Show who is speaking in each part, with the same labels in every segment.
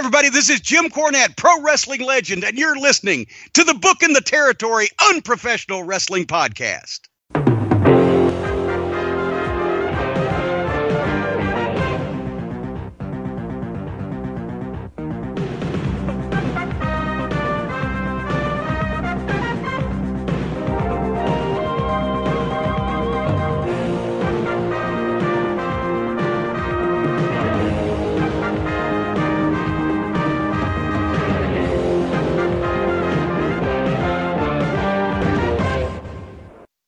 Speaker 1: everybody. This is Jim Cornette, pro wrestling legend, and you're listening to the Booking the Territory Unprofessional Wrestling Podcast.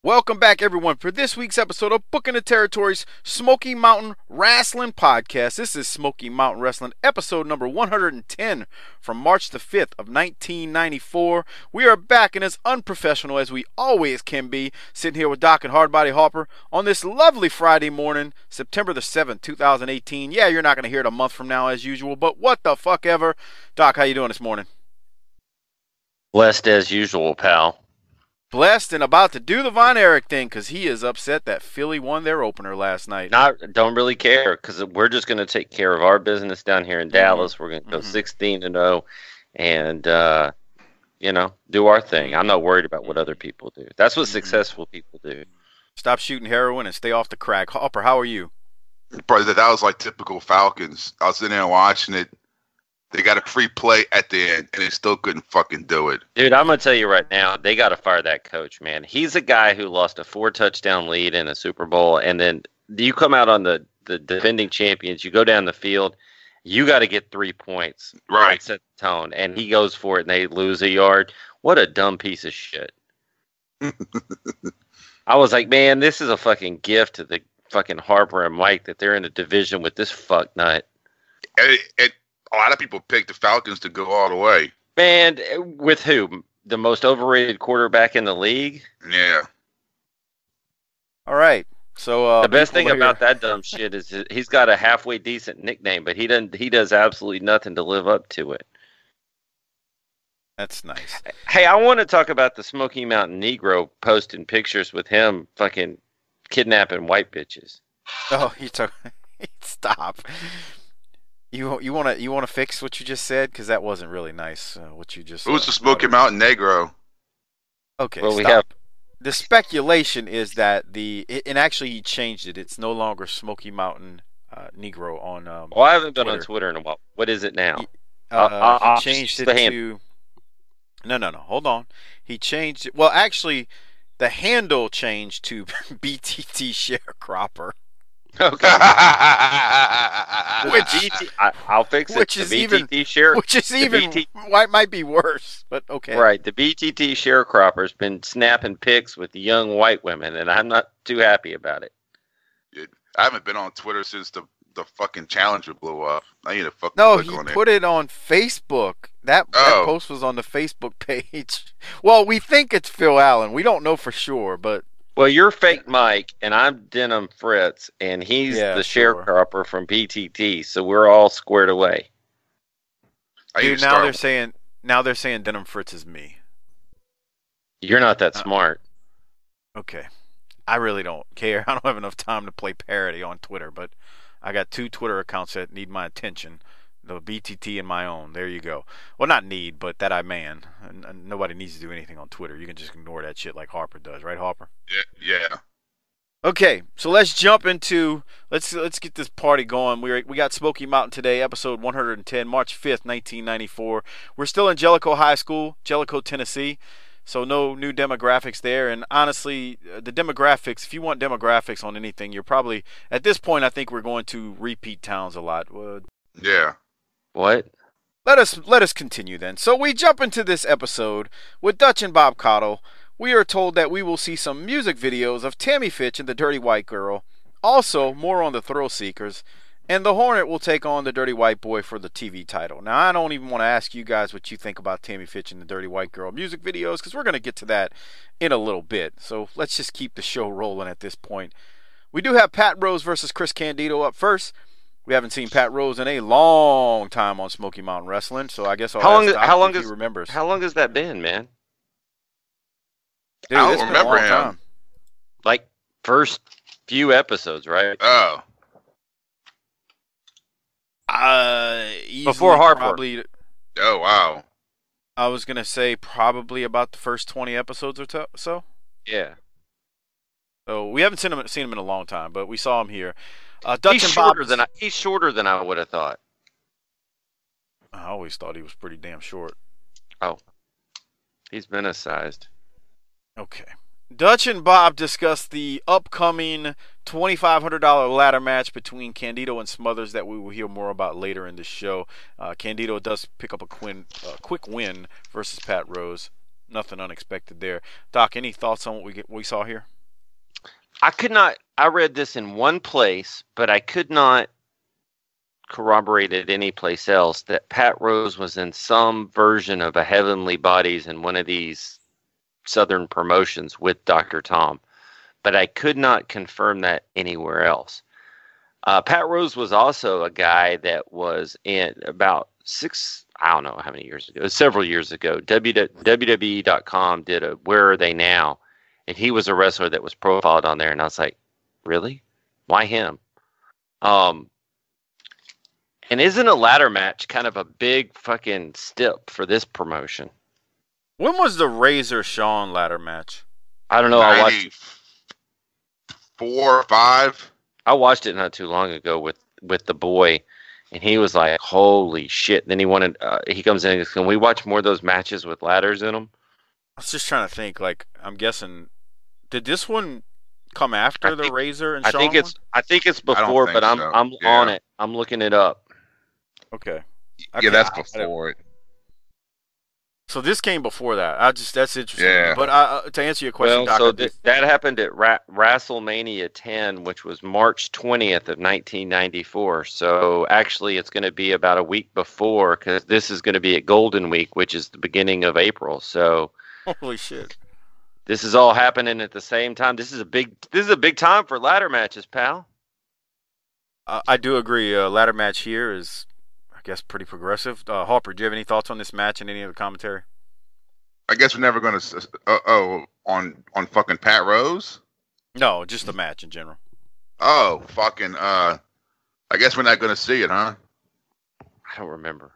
Speaker 2: Welcome back, everyone, for this week's episode of Booking the Territories Smoky Mountain Wrestling Podcast. This is Smoky Mountain Wrestling, episode number 110 from March the 5th of 1994. We are back and as unprofessional as we always can be, sitting here with Doc and Hardbody Harper on this lovely Friday morning, September the 7th, 2018. Yeah, you're not going to hear it a month from now as usual, but what the fuck ever. Doc, how you doing this morning?
Speaker 3: Blessed as usual, pal
Speaker 2: blessed and about to do the Von Erich thing because he is upset that Philly won their opener last night.
Speaker 3: Not don't really care because we're just going to take care of our business down here in mm-hmm. Dallas. We're going to go mm-hmm. 16 and 0, and uh, you know do our thing. I'm not worried about what other people do. That's what mm-hmm. successful people do.
Speaker 2: Stop shooting heroin and stay off the crack. Hopper, how are you?
Speaker 4: Bro, that was like typical Falcons. I was sitting there watching it they got a free play at the end, and they still couldn't fucking do it.
Speaker 3: Dude, I'm gonna tell you right now, they got to fire that coach, man. He's a guy who lost a four touchdown lead in a Super Bowl, and then you come out on the the defending champions. You go down the field, you got to get three points,
Speaker 4: right?
Speaker 3: Set the tone, and he goes for it, and they lose a yard. What a dumb piece of shit. I was like, man, this is a fucking gift to the fucking Harper and Mike that they're in a division with this fuck nut.
Speaker 4: It, it, a lot of people picked the Falcons to go all the way.
Speaker 3: Man, with who? The most overrated quarterback in the league?
Speaker 4: Yeah.
Speaker 2: All right. So uh,
Speaker 3: the best thing about that dumb shit is he's got a halfway decent nickname, but he doesn't. He does absolutely nothing to live up to it.
Speaker 2: That's nice.
Speaker 3: Hey, I want to talk about the Smoky Mountain Negro posting pictures with him fucking kidnapping white bitches.
Speaker 2: Oh, you talk. Stop. You you want to you want to fix what you just said because that wasn't really nice. Uh, what you just.
Speaker 4: Who's uh, the Smoky Mountain Negro?
Speaker 2: Okay, well, stop. we have. The speculation is that the and actually he changed it. It's no longer Smoky Mountain uh, Negro on. Um,
Speaker 3: well, I haven't been Twitter. on Twitter in a while. What is it now? He,
Speaker 2: uh, he changed it to. No, no, no. Hold on. He changed it. Well, actually, the handle changed to BTT Sharecropper.
Speaker 3: Okay. which BT, I, will fix it.
Speaker 2: Which
Speaker 3: is
Speaker 2: the even share, which is even BT, might might be worse, but okay.
Speaker 3: Right. The BTT sharecropper's been snapping pics with young white women, and I'm not too happy about it.
Speaker 4: I haven't been on Twitter since the the fucking challenger blew up. I need to fucking
Speaker 2: no. he put it. it on Facebook. That, oh. that post was on the Facebook page. Well, we think it's Phil Allen. We don't know for sure, but
Speaker 3: well, you're fake Mike, and I'm Denim Fritz, and he's yeah, the sure. sharecropper from BTT, So we're all squared away.
Speaker 2: Dude, now they're saying now they're saying Denim Fritz is me.
Speaker 3: You're not that uh, smart.
Speaker 2: Okay, I really don't care. I don't have enough time to play parody on Twitter, but I got two Twitter accounts that need my attention the BTT and my own. There you go. Well, not need, but that I man. And, nobody needs to do anything on Twitter. You can just ignore that shit like Harper does, right, Harper?
Speaker 4: Yeah. Yeah.
Speaker 2: Okay, so let's jump into let's let's get this party going. We we got Smoky Mountain today, episode 110, March 5th, 1994. We're still in Jellicoe High School, Jellicoe, Tennessee. So no new demographics there. And honestly, uh, the demographics, if you want demographics on anything, you're probably at this point. I think we're going to repeat towns a lot. Uh,
Speaker 4: yeah.
Speaker 3: What?
Speaker 2: Let us let us continue then. So we jump into this episode with Dutch and Bob Caudle. We are told that we will see some music videos of Tammy Fytch and the Dirty White Girl. Also, more on the Thrill Seekers. And the Hornet will take on the Dirty White Boy for the TV title. Now, I don't even want to ask you guys what you think about Tammy Fytch and the Dirty White Girl music videos because we're going to get to that in a little bit. So let's just keep the show rolling at this point. We do have Pat Rose versus Chris Candido up first. We haven't seen Pat Rose in a long time on Smoky Mountain Wrestling, so I guess I'll
Speaker 3: how long? How long
Speaker 2: is, he remembers?
Speaker 3: How long has that been, man?
Speaker 4: Dude, I don't remember him. Time.
Speaker 3: Like first few episodes, right?
Speaker 4: Oh,
Speaker 2: Uh,
Speaker 3: Before Harper.
Speaker 2: Probably,
Speaker 4: Oh wow.
Speaker 2: I was gonna say probably about the first twenty episodes or to- so.
Speaker 3: Yeah.
Speaker 2: So we haven't seen him seen him in a long time, but we saw him here. Uh, Dutch
Speaker 3: he's
Speaker 2: and
Speaker 3: shorter
Speaker 2: Bob's-
Speaker 3: than I, he's shorter than I would have thought.
Speaker 2: I always thought he was pretty damn short.
Speaker 3: He's menace sized.
Speaker 2: Okay. Dutch and Bob discuss the upcoming $2,500 ladder match between Candido and Smothers that we will hear more about later in the show. Uh, Candido does pick up a quin, uh, quick win versus Pat Rose. Nothing unexpected there. Doc, any thoughts on what we get, we saw here?
Speaker 3: I could not. I read this in one place, but I could not corroborate it any place else that Pat Rose was in some version of a Heavenly Bodies in one of these Southern promotions with Dr. Tom, but I could not confirm that anywhere else. Uh, Pat Rose was also a guy that was in about six, I don't know how many years ago, several years ago. WWE.com did a Where Are They Now? And he was a wrestler that was profiled on there. And I was like, really? Why him? Um, and isn't a ladder match kind of a big fucking step for this promotion?
Speaker 2: When was the Razor Shawn ladder match?
Speaker 3: I don't know. I watched
Speaker 4: Four or five.
Speaker 3: I watched it not too long ago with with the boy, and he was like, "Holy shit!" Then he wanted. Uh, he comes in and goes, "Can we watch more of those matches with ladders in them?"
Speaker 2: I was just trying to think. Like, I'm guessing, did this one come after
Speaker 3: I
Speaker 2: the Razor and
Speaker 3: I
Speaker 2: Shawn
Speaker 3: think it's.
Speaker 2: one?
Speaker 3: I think it's before,
Speaker 4: think
Speaker 3: but I'm
Speaker 4: so.
Speaker 3: I'm
Speaker 4: Yeah.
Speaker 3: on it. I'm looking it up.
Speaker 2: Okay.
Speaker 4: Yeah, that's before it.
Speaker 2: So this came before that. I just that's interesting.
Speaker 4: Yeah.
Speaker 2: But uh, to answer your question,
Speaker 3: Well,
Speaker 2: Doc,
Speaker 3: so
Speaker 2: I do-
Speaker 3: th- that happened at Ra- WrestleMania 10, which was March 20th of 1994. So actually, it's going to be about a week before because this is going to be at Golden Week, which is the beginning of April. So
Speaker 2: holy shit.
Speaker 3: This is all happening at the same time. This is a big. This is a big time for ladder matches, pal.
Speaker 2: Uh, I do agree. Uh, ladder match here is, I guess, pretty progressive. Uh, Harper, do you have any thoughts on this match and any of the commentary?
Speaker 4: I guess we're never gonna. Uh, oh, on on fucking Pat Rose.
Speaker 2: No, just the match in general.
Speaker 4: Oh, fucking. Uh, I guess we're not gonna see it, huh?
Speaker 3: I don't remember.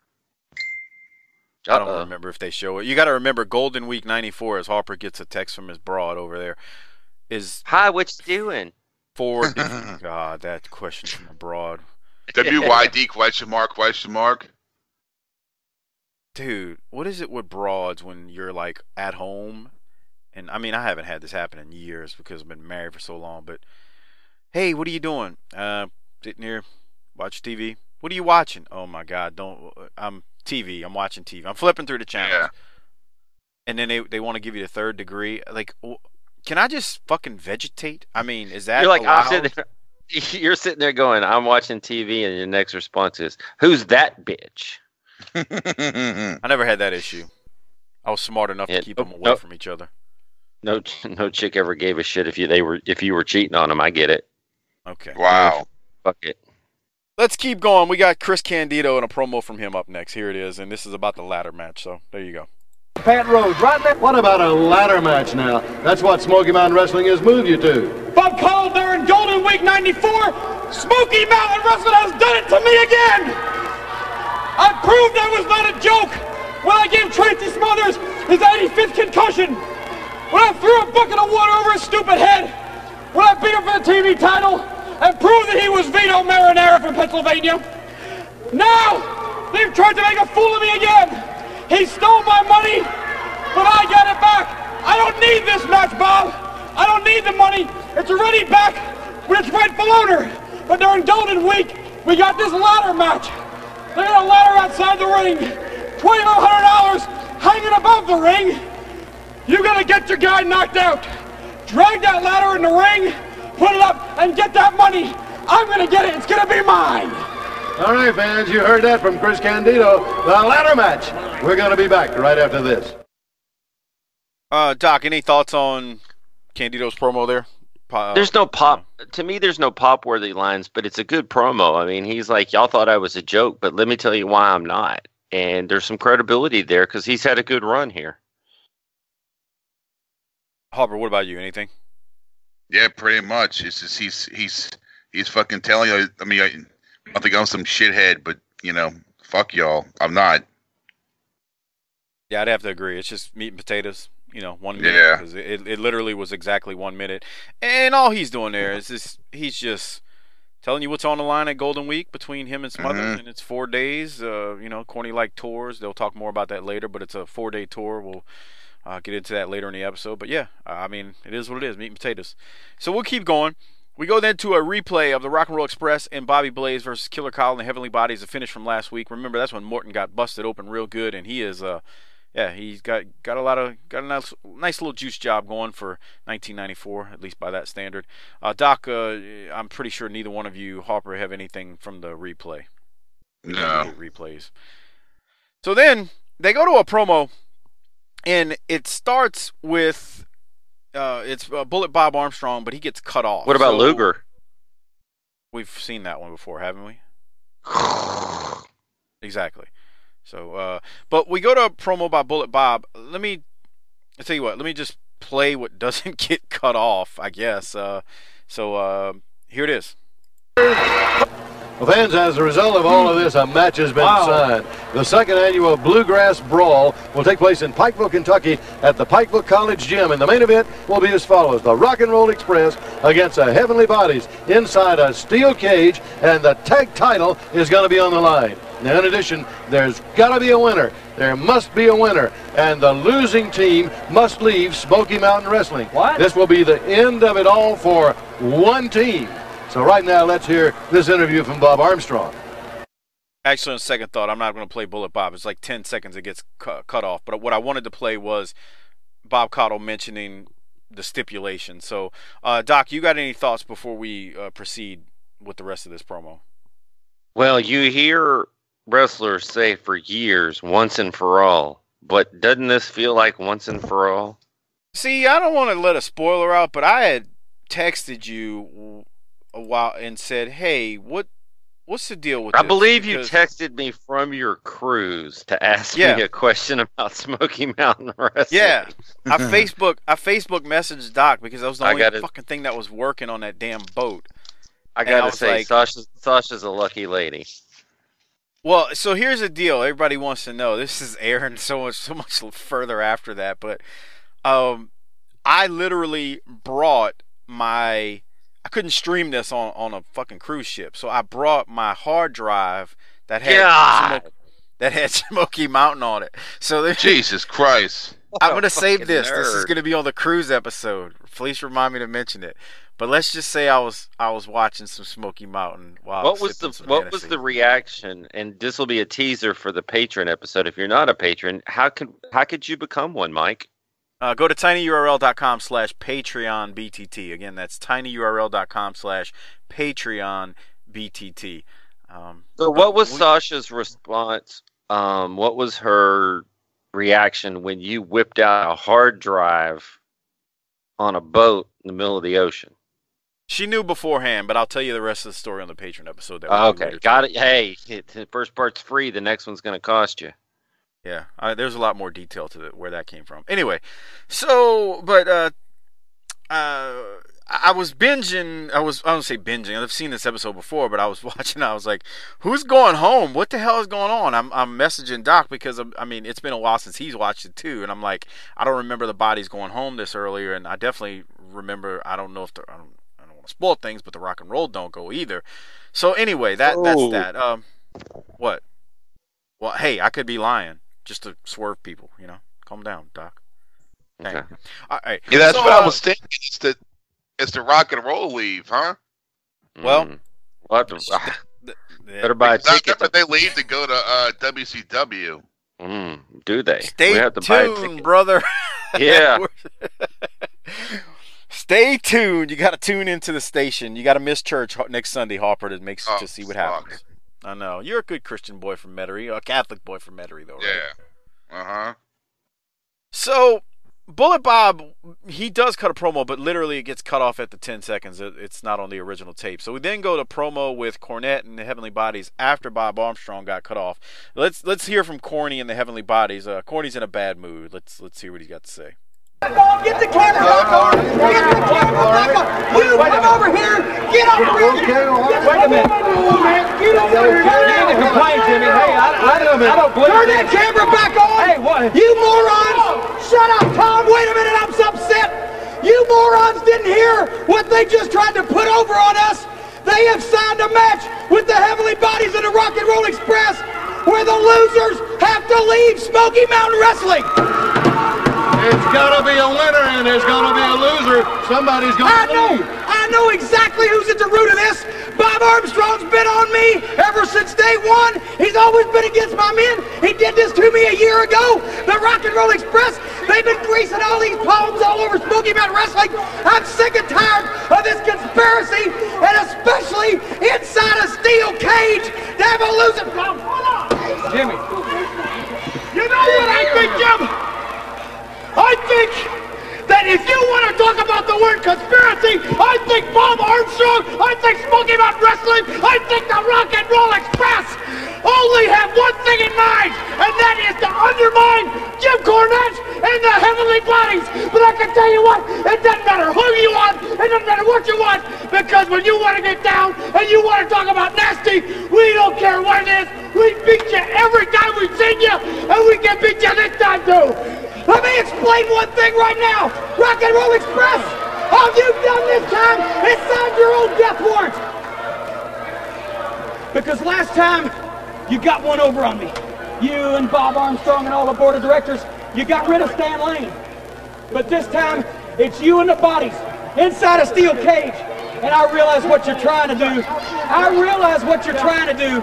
Speaker 2: I don't
Speaker 3: Uh-oh.
Speaker 2: remember if they show it. You got to remember Golden Week '94 as Harper gets a text from his broad over there. Is
Speaker 3: Hi, what you doing?
Speaker 2: four. God, that question from abroad,
Speaker 4: WYD question mark question mark.
Speaker 2: dude. What is it with broads when you're like at home? And I mean, I haven't had this happen in years because I've been married for so long. But hey, what are you doing? Uh, sitting here, watch TV. What are you watching? Oh my God, don't. I'm TV. I'm watching TV. I'm flipping through the channels.
Speaker 4: Yeah.
Speaker 2: and then they they want to give you the third degree. Like, can I just fucking vegetate? I mean, is that
Speaker 3: You're like
Speaker 2: allowed?
Speaker 3: I'm sitting there, You're sitting there going, "I'm watching TV," and your next response is, "Who's that bitch?"
Speaker 2: I never had that issue. I was smart enough
Speaker 3: Yeah,
Speaker 2: to keep them
Speaker 3: oh,
Speaker 2: away
Speaker 3: nope.
Speaker 2: from each other.
Speaker 3: No, no chick ever gave a shit if you they were if you were cheating on them. I get it.
Speaker 2: Okay.
Speaker 4: wow.
Speaker 3: Fuck it.
Speaker 2: Let's keep going. We got Chris Candido and a promo from him up next. Here it is, and this is about the ladder match. So there you go.
Speaker 5: Pat Rose, right there. What about a ladder match now? That's what Smoky Mountain Wrestling has moved you to.
Speaker 6: Bob Caudle in Golden Week 94. Smoky Mountain Wrestling has done it to me again. I proved I was not a joke when I gave Tracy Smothers his 85th concussion. When I threw a bucket of water over his stupid head. When I beat him for the TV title and proved that he was Vito Marinara from Pennsylvania. Now they've tried to make a fool of me again. He stole my money, but I got it back. I don't need this match, Bob. I don't need the money. It's already back with its rightful owner. But during Golden Week, we got this ladder match. They got a ladder outside the ring. $2,500 hanging above the ring. You're gonna get your guy knocked out. Drag that ladder in the ring, put it up, and get that money. I'm gonna get it. It's gonna be mine.
Speaker 5: All right, fans, you heard that from Chris Candido. The ladder match. We're going to be back right after this.
Speaker 2: Uh, Doc, any thoughts on Candido's promo there? Po-
Speaker 3: There's no pop. To me, there's no pop worthy lines, but it's a good promo. I mean, he's like, y'all thought I was a joke, but let me tell you why I'm not. And there's some credibility there because he's had a good run here.
Speaker 2: Harper, what about you? Anything?
Speaker 4: Yeah, pretty much. It's just he's he's he's fucking telling you. I mean, I, I don't think I'm some shithead, but you know, fuck y'all. I'm not.
Speaker 2: Yeah, I'd have to agree. It's just meat and potatoes. You know, one minute
Speaker 4: Yeah.
Speaker 2: because it, it literally was exactly one minute, and all he's doing there is just he's just telling you what's on the line at Golden Week between him and Smothers,
Speaker 4: Mhm.
Speaker 2: and it's four days. Uh, you know, corny like tours. They'll talk more about that later, but it's a four day tour. We'll uh, get into that later in the episode. But yeah, I mean, it is what it is, meat and potatoes. So we'll keep going. We go then to a replay of the Rock and Roll Express and Bobby Blaze versus Killer Kyle and the Heavenly Bodies, a finish from last week. Remember, that's when Morton got busted open real good, and he is, uh, yeah, he's got got a lot of got a nice, nice little juice job going for 1994, at least by that standard. Uh, Doc, uh, I'm pretty sure neither one of you, Harper, have anything from the replay.
Speaker 4: No.
Speaker 2: replays. So then they go to a promo, and it starts with uh, it's uh, Bullet Bob Armstrong, but he gets cut off.
Speaker 3: What about
Speaker 2: So-
Speaker 3: Luger?
Speaker 2: We've seen that one before, haven't we? Exactly. So, uh, but we go to a promo by Bullet Bob. Let me, I tell you what. Let me just play what doesn't get cut off. I guess. Uh, so uh, here it is.
Speaker 5: Well, fans, as a result of all of this, a match has been signed. The second annual Bluegrass Brawl will take place in Pikeville, Kentucky at the Pikeville College Gym. And the main event will be as follows. The Rock and Roll Express against the Heavenly Bodies inside a steel cage. And the tag title is going to be on the line. Now, in addition, there's got to be a winner. There must be a winner. And the losing team must leave Smoky Mountain Wrestling.
Speaker 6: What?
Speaker 5: This will be the end of it all for one team. So right now, let's hear this interview from Bob Armstrong.
Speaker 2: Actually, on second thought, I'm not going to play Bullet Bob. It's like 10 seconds it gets cu- cut off. But what I wanted to play was Bob Caudle mentioning the stipulation. So, uh, Doc, you got any thoughts before we uh, proceed with the rest of this promo?
Speaker 3: Well, you hear wrestlers say for years, once and for all. But doesn't this feel like once and for all?
Speaker 2: See, I don't want to let a spoiler out, but I had texted you a while and said, "Hey, what what's the deal with
Speaker 3: I
Speaker 2: this?"
Speaker 3: believe you texted me from your cruise to ask
Speaker 2: Yeah.
Speaker 3: me a question about Smoky Mountain Wrestling.
Speaker 2: Yeah, I Facebook I Facebook messaged Doc because that was the only
Speaker 3: got it.
Speaker 2: fucking thing that was working on that damn boat.
Speaker 3: I gotta
Speaker 2: was
Speaker 3: say,
Speaker 2: like-
Speaker 3: Sasha's, Sasha's a lucky lady.
Speaker 2: Well, so here's the deal. Everybody wants to know. This is airing so much, so much further after that, but um, I literally brought my. I couldn't stream this on on a fucking cruise ship, so I brought my hard drive that had
Speaker 3: God.
Speaker 2: That had Smoky Mountain on it. So there,
Speaker 4: Jesus Christ.
Speaker 2: I'm gonna save
Speaker 3: Fucking
Speaker 2: this. This is gonna be on the cruise episode. Please remind me to mention it. But let's just say I was I was watching some Smoky Mountain while
Speaker 3: what was the
Speaker 2: sipping some
Speaker 3: what was the reaction? And this will be a teaser for the patron episode. If you're not a patron, how could how could you become one, Mike?
Speaker 2: Uh, go to tinyurl.com slash Patreon BTT. Again, that's tinyurl.com slash Patreon BTT. Um,
Speaker 3: So, what was
Speaker 2: we-
Speaker 3: Sasha's response? Um, what was her reaction when you whipped out a hard drive on a boat in the middle of the ocean?
Speaker 2: she knew beforehand, but I'll tell you the rest of the story on the Patreon episode. That
Speaker 3: Okay, got it. Hey, the first part's free. The next one's going to cost you.
Speaker 2: Yeah, uh, there's a lot more detail to the, where that came from. Anyway, so but uh, uh, I was binging. I was I don't say binging. I've seen this episode before, but I was watching. I was like, "Who's going home? What the hell is going on?" I'm I'm messaging Doc because I'm, I mean it's been a while since he's watched it too, and I'm like, I don't remember the bodies going home this earlier, and I definitely remember. I don't know if the I don't I don't want to spoil things, but the rock and roll don't go either. So anyway, that that's
Speaker 3: Oh.
Speaker 2: that. Um, what? Well, hey, I could be lying just to swerve people. You know, calm down, Doc. Thank
Speaker 3: Okay.
Speaker 2: All right.
Speaker 4: Yeah, that's
Speaker 2: So,
Speaker 4: what
Speaker 2: uh,
Speaker 4: I was thinking. It's the it's the rock and roll leave, huh?
Speaker 2: Well-
Speaker 3: Mm. what? the-
Speaker 2: Yeah.
Speaker 3: better buy a ticket.
Speaker 4: remember they leave to go to uh, WCW.
Speaker 3: Mm, do they?
Speaker 2: Stay
Speaker 3: we have to buy a
Speaker 2: tuned,
Speaker 3: ticket.
Speaker 2: brother.
Speaker 3: Yeah.
Speaker 2: Stay tuned. You got to tune into the station. You got to miss church next Sunday, Hopper, to make
Speaker 4: Oh,
Speaker 2: to see what
Speaker 4: fuck.
Speaker 2: happens. I know you're a good Christian boy from Metairie, a Catholic boy from Metairie, though, right?
Speaker 4: Yeah. Uh huh.
Speaker 2: So, Bullet Bob, he does cut a promo, but literally it gets cut off at the 10 seconds. It's not on the original tape. So we then go to promo with Cornette and the Heavenly Bodies after Bob Armstrong got cut off. Let's let's hear from Corny and the Heavenly Bodies. Uh, Corny's in a bad mood. Let's let's hear what he's got to say.
Speaker 6: Get the camera back on! Get the camera back on! You come over here! Get over here!
Speaker 7: Wait a minute.
Speaker 6: Get over here!
Speaker 7: You need to complain, Jimmy. Hey, I, I, I don't believe
Speaker 6: Turn that camera back on!
Speaker 7: Hey, what?
Speaker 6: You morons! Shut up, Tom! Wait a minute, I'm so upset! You morons didn't hear what they just tried to put over on us! They have signed a match with the Heavenly Bodies of the Rock and Roll Express where the losers have to leave Smoky Mountain Wrestling!
Speaker 5: It's gotta be a winner and there's gonna be a loser. Somebody's
Speaker 6: I
Speaker 5: gonna
Speaker 6: know,
Speaker 5: leave.
Speaker 6: I know exactly who's at the root of this. Bob Armstrong's been on me ever since day one. He's always been against my men. He did this to me a year ago. The Rock and Roll Express, they've been greasing all these palms all over Smoky Mountain Wrestling. I'm sick and tired of this conspiracy, and especially inside a steel cage to have a losing. Hold on.
Speaker 7: Jimmy.
Speaker 6: You know what I think, Jim? I think that if you want to talk about the word conspiracy, I think Bob Armstrong, I think Smoky Mountain Wrestling, I think the Rock and Roll Express only have one thing in mind, and that is to undermine Jim Cornette and the Heavenly Bodies. But I can tell you what, it doesn't matter who you want, it doesn't matter what you want, because when you want to get down and you want to talk about nasty, we don't care what it is. We beat you every time we've seen you, and we can beat you this time too. Let me explain one thing right now. Rock and Roll Express, all you've done this time is signed your own death warrant. Because last time, you got one over on me. You and Bob Armstrong and all the board of directors, you got rid of Stan Lane. But this time, it's you and the bodies inside a steel cage. And I realize what you're trying to do. I realize what you're trying to do.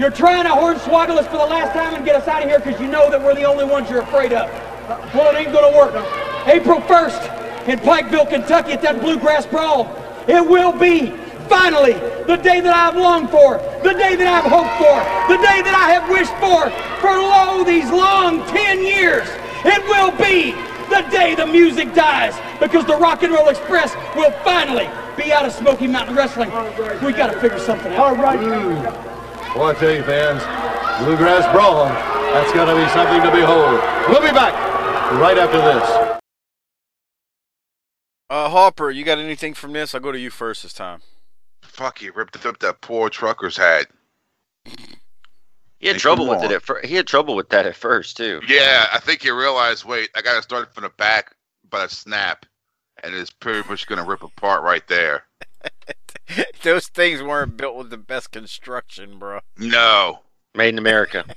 Speaker 6: You're trying to hornswoggle us for the last time and get us out of here because you know that we're the only ones you're afraid of. Well, it ain't gonna work. April 1st in Pikeville, Kentucky at that Bluegrass Brawl. It will be finally the day that I've longed for, the day that I've hoped for, the day that I have wished for for lo these long 10 years. It will be the day the music dies because the Rock and Roll Express will finally be out of Smoky Mountain Wrestling. We gotta figure something out. All right. Mm.
Speaker 5: Boy, I tell you, fans, Bluegrass Brawl, that's gonna be something to behold. We'll be back right after this.
Speaker 2: Uh, Harper, you got anything from this? I'll go to you first this time.
Speaker 4: Fuck, he ripped up that poor trucker's hat.
Speaker 3: He had
Speaker 4: Hey,
Speaker 3: trouble
Speaker 4: come
Speaker 3: with it at first. He had trouble with that at first too.
Speaker 4: Yeah, I think he realized, wait, I gotta start from the back by a snap. And it's pretty much gonna rip apart right there.
Speaker 2: Those things weren't built with the best construction, bro.
Speaker 4: No.
Speaker 3: Made in America.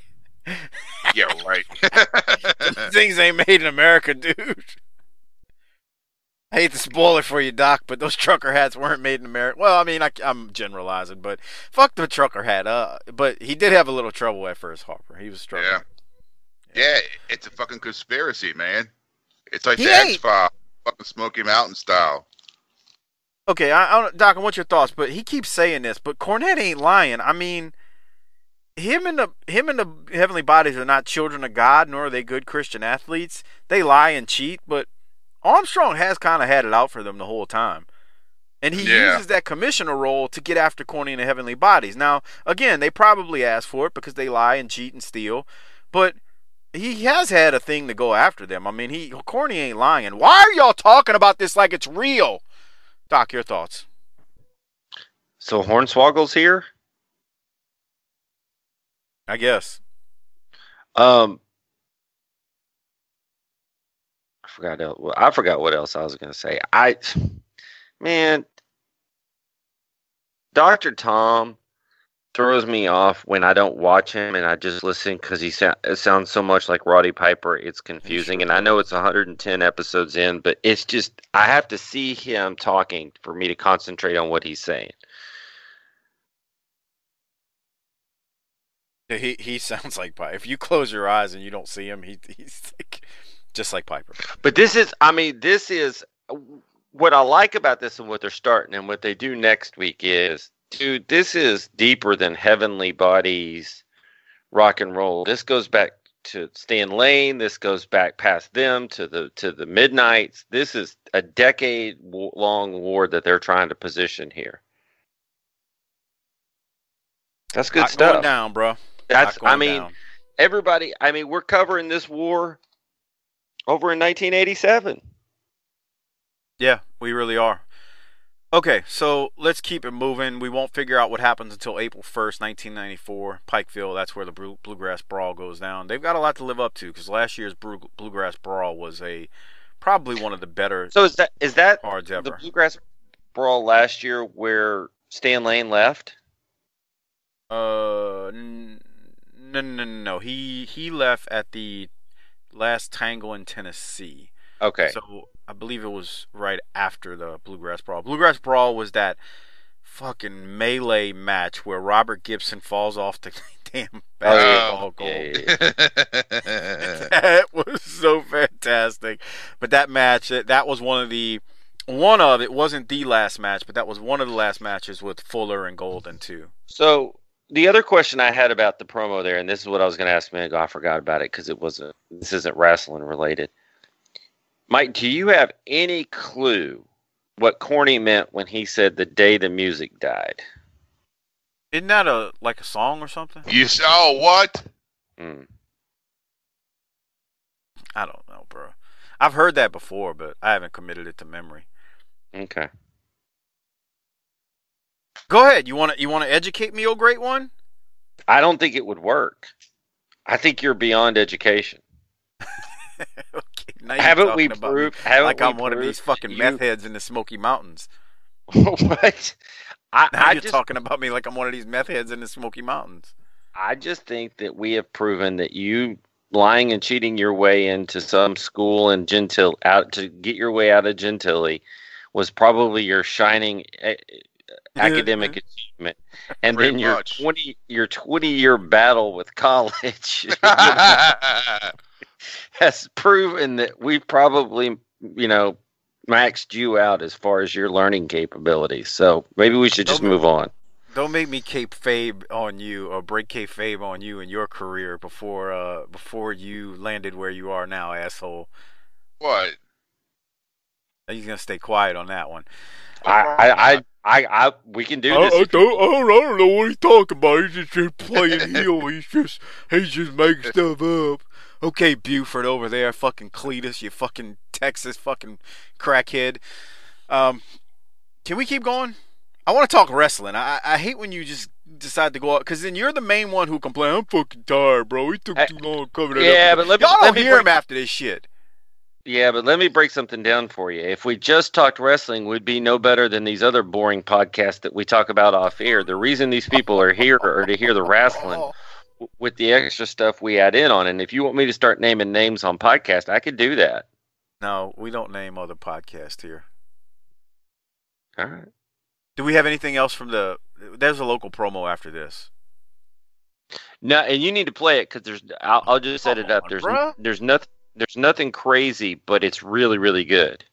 Speaker 4: Yeah, right.
Speaker 2: things ain't made in America, dude. I hate to spoil it for you, Doc, but those trucker hats weren't made in America. Well, I mean, I, am generalizing, but fuck the trucker hat. Uh, but he did have a little trouble at first, Harper. He was struggling.
Speaker 4: Yeah. Yeah, it's a fucking conspiracy, man. It's like
Speaker 2: He
Speaker 4: the X File, fucking Smoky Mountain style.
Speaker 2: Okay, I, I Doc, I want your thoughts, but he keeps saying this, but Cornette ain't lying. I mean, him and the him and the heavenly bodies are not children of God, nor are they good Christian athletes. They lie and cheat, but Armstrong has kind of had it out for them the whole time. And he
Speaker 4: Yeah.
Speaker 2: uses that commissioner role to get after Corny and the heavenly bodies. Now, again, they probably asked for it because they lie and cheat and steal, but he has had a thing to go after them. I mean, he Corny ain't lying. Why are y'all talking about this like it's real? Doc, your thoughts?
Speaker 3: So Hornswoggle's here.
Speaker 2: I guess.
Speaker 3: Um, I forgot. el- well, I forgot what else I was gonna say. I, man, Doctor Tom throws me off when I don't watch him and I just listen because he sa- it sounds so much like Roddy Piper. It's confusing, and I know it's 110 episodes in, but it's just I have to see him talking for me to concentrate on what he's saying.
Speaker 2: He he sounds like Piper. If you close your eyes and you don't see him, he he's like, just like Piper.
Speaker 3: But this is, I mean, this is what I like about this and what they're starting and what they do next week is, dude, this is deeper than Heavenly Bodies rock and roll. This goes back to Stan Lane. This goes back past them to the to the Midnights. This is a decade long war that they're trying to position here. That's good
Speaker 2: Not
Speaker 3: stuff.
Speaker 2: going down, bro.
Speaker 3: That's, I mean,
Speaker 2: down.
Speaker 3: everybody i mean we're covering this war over in 1987.
Speaker 2: Yeah, we really are. Okay, so let's keep it moving. We won't figure out what happens until April 1st, 1994. Pikeville, that's where the Bluegrass Brawl goes down. They've got a lot to live up to because last year's Bluegrass Brawl was a probably one of the better
Speaker 3: So is that is that
Speaker 2: cards
Speaker 3: the. Bluegrass Brawl last year where Stan Lane left?
Speaker 2: Uh, no, no, no, no. He he left at the last Tango in Tennessee.
Speaker 3: Okay.
Speaker 2: So I believe it was right after the Bluegrass Brawl. Bluegrass Brawl was that fucking melee match where Robert Gibson falls off the damn basketball oh, goal.
Speaker 3: yeah, yeah, yeah.
Speaker 2: that was so fantastic. But that match, that, was one of the one of it wasn't the last match, but that was one of the last matches with Fuller and Golden too.
Speaker 3: So the other question I had about the promo there, and this is what I was going to ask a minute I forgot about it because it wasn't. This isn't wrestling related. Mike, do you have any clue what Corny meant when he said the day the music died?
Speaker 2: Isn't that a like a song or something?
Speaker 4: You s- oh what?
Speaker 3: Hmm.
Speaker 2: I don't know, bro. I've heard that before, but I haven't committed it to memory.
Speaker 3: Okay.
Speaker 2: Go ahead. You want to you want to educate me, oh great one?
Speaker 3: I don't think it would work. I think you're beyond education.
Speaker 2: okay, now you're
Speaker 3: Haven't we
Speaker 2: talking about me
Speaker 3: proved? Haven't
Speaker 2: like I'm one of these fucking
Speaker 3: you-
Speaker 2: meth heads in the Smoky Mountains?
Speaker 3: what? I,
Speaker 2: Now
Speaker 3: I
Speaker 2: you're
Speaker 3: just,
Speaker 2: talking about me like I'm one of these meth heads in the Smoky Mountains.
Speaker 3: I just think that we have proven that you lying and cheating your way into some school and gentil out to get your way out of gentilly was probably your shining eh, academic achievement, and
Speaker 4: Pretty
Speaker 3: then your
Speaker 4: much.
Speaker 3: twenty your twenty year battle with college has proven that we probably you know maxed you out as far as your learning capabilities. So maybe we should just
Speaker 2: Don't-
Speaker 3: move on.
Speaker 2: Don't make me kayfabe on you or break kayfabe on you in your career before uh before you landed where you are now, asshole.
Speaker 4: what?
Speaker 2: He's gonna stay quiet on that one.
Speaker 3: I I I, I, I we can do this. if
Speaker 2: don't, I don't, I don't know what he's talking about. He's just, just playing heel. He's just, he's just making stuff up. Okay, Buford over there, fucking Cletus, you fucking Texas fucking crackhead. Um, can we keep going? I want to talk wrestling. I, I hate when you just decide to go out because then you're the main one who complain. I'm fucking tired, bro. We took too long to cover that.
Speaker 3: Yeah,
Speaker 2: up."
Speaker 3: but let me-
Speaker 2: y'all
Speaker 3: let
Speaker 2: don't
Speaker 3: me
Speaker 2: hear him
Speaker 3: break-
Speaker 2: after this shit.
Speaker 3: Yeah, but let me break something down for you. If we just talked wrestling, we'd be no better than these other boring podcasts that we talk about off air. The reason these people are here are to hear the wrestling w- with the extra stuff we add in on. And if you want me to start naming names on podcast, I could do that.
Speaker 2: No, we don't name other podcasts here.
Speaker 3: All right.
Speaker 2: Do we have anything else from the? There's a local promo after this.
Speaker 3: No, and you need to play it because there's. I'll, I'll just set it up.
Speaker 2: on,
Speaker 3: There's
Speaker 2: bruh.
Speaker 3: there's nothing there's nothing crazy, but it's really really good.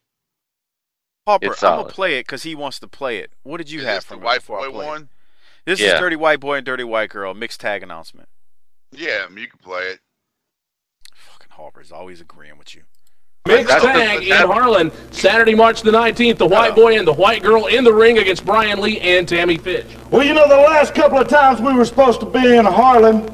Speaker 2: Harper,
Speaker 3: It's
Speaker 2: I'm gonna play it because he wants to play it. What did you
Speaker 4: Is
Speaker 2: have
Speaker 4: this the
Speaker 2: from it
Speaker 4: white boy
Speaker 2: play
Speaker 4: one?
Speaker 2: This is Dirty White Boy and Dirty White Girl mixed tag announcement.
Speaker 4: Yeah, I mean, you can play it.
Speaker 2: Fucking Harper's always agreeing with you.
Speaker 8: Mixed
Speaker 3: That's the-
Speaker 8: tag in
Speaker 3: that-
Speaker 8: Harlan, Saturday, March the 19th. The white boy and the white girl in the ring against Brian Lee and Tammy Fytch.
Speaker 7: Well, you know, the last couple of times we were supposed to be in Harlan,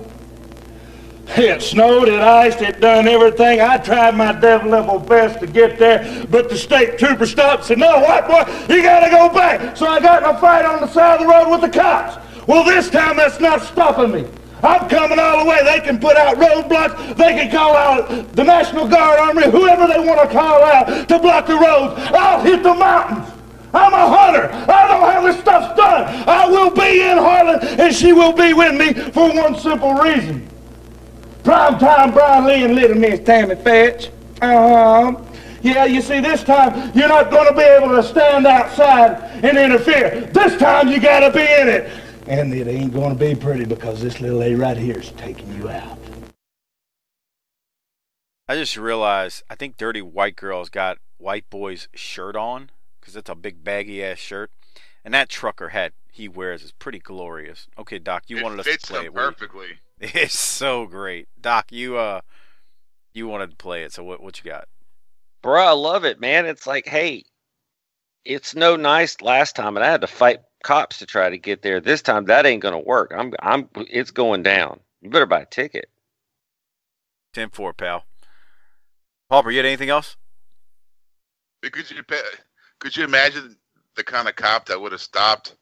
Speaker 7: it snowed, it iced, it done everything. I tried my devil level best to get there, but the state trooper stopped and said, No, white boy, you gotta go back. So I got in a fight on the side of the road with the cops. Well, this time that's not stopping me. I'm coming all the way. They can put out roadblocks. They can call out the National Guard, Army, whoever they want to call out to block the roads. I'll hit the mountains. I'm a hunter. I know how this stuff's done. I will be in Harlan, and she will be with me for one simple reason. Prime time Brian Lee and Little Miss Tammy Fytch. Uh-huh. Yeah, you see, this time you're not going to be able to stand outside and interfere. This time you got to be in it. And it ain't going to be pretty because this little A right here is taking you out.
Speaker 2: I just realized I think Dirty White Girl's got White Boy's shirt on because it's a big baggy ass shirt, and that trucker hat he wears is pretty glorious. Okay, Doc, you
Speaker 4: it
Speaker 2: wanted us to play
Speaker 4: him
Speaker 2: it. What do you-
Speaker 4: perfectly.
Speaker 2: It's so great, Doc. You uh, you wanted to play it, so what what you got?
Speaker 3: Bro, I love it, man. It's like, hey, it's no nice last time, and I had to fight cops to try to get there. This time, that ain't gonna work. I'm, I'm, it's going down. You better buy a ticket.
Speaker 2: Ten four, pal. Harper, you had anything else?
Speaker 4: Could you could you imagine the kind of cop that would have stopped?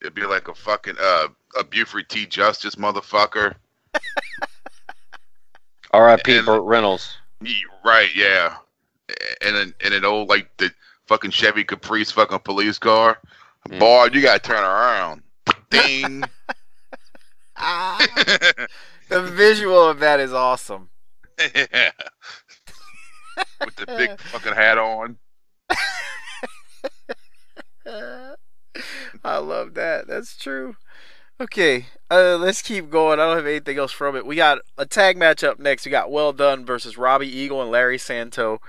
Speaker 4: It'd be like a fucking uh a Buford T. Justice motherfucker.
Speaker 3: R.I.P.
Speaker 4: And-
Speaker 3: Burt Reynolds.
Speaker 4: Right, yeah. And an and an old like the fucking Chevy Caprice fucking police car.
Speaker 3: Mm.
Speaker 4: Boy, you gotta turn around. Ding.
Speaker 2: The visual of that is awesome.
Speaker 4: yeah. With the big fucking hat on.
Speaker 2: I love that. That's true. Okay, uh, let's keep going. I don't have anything else from it. We got a tag match up next. We got Well Dunn versus Robbie Eagle and Larry Santo.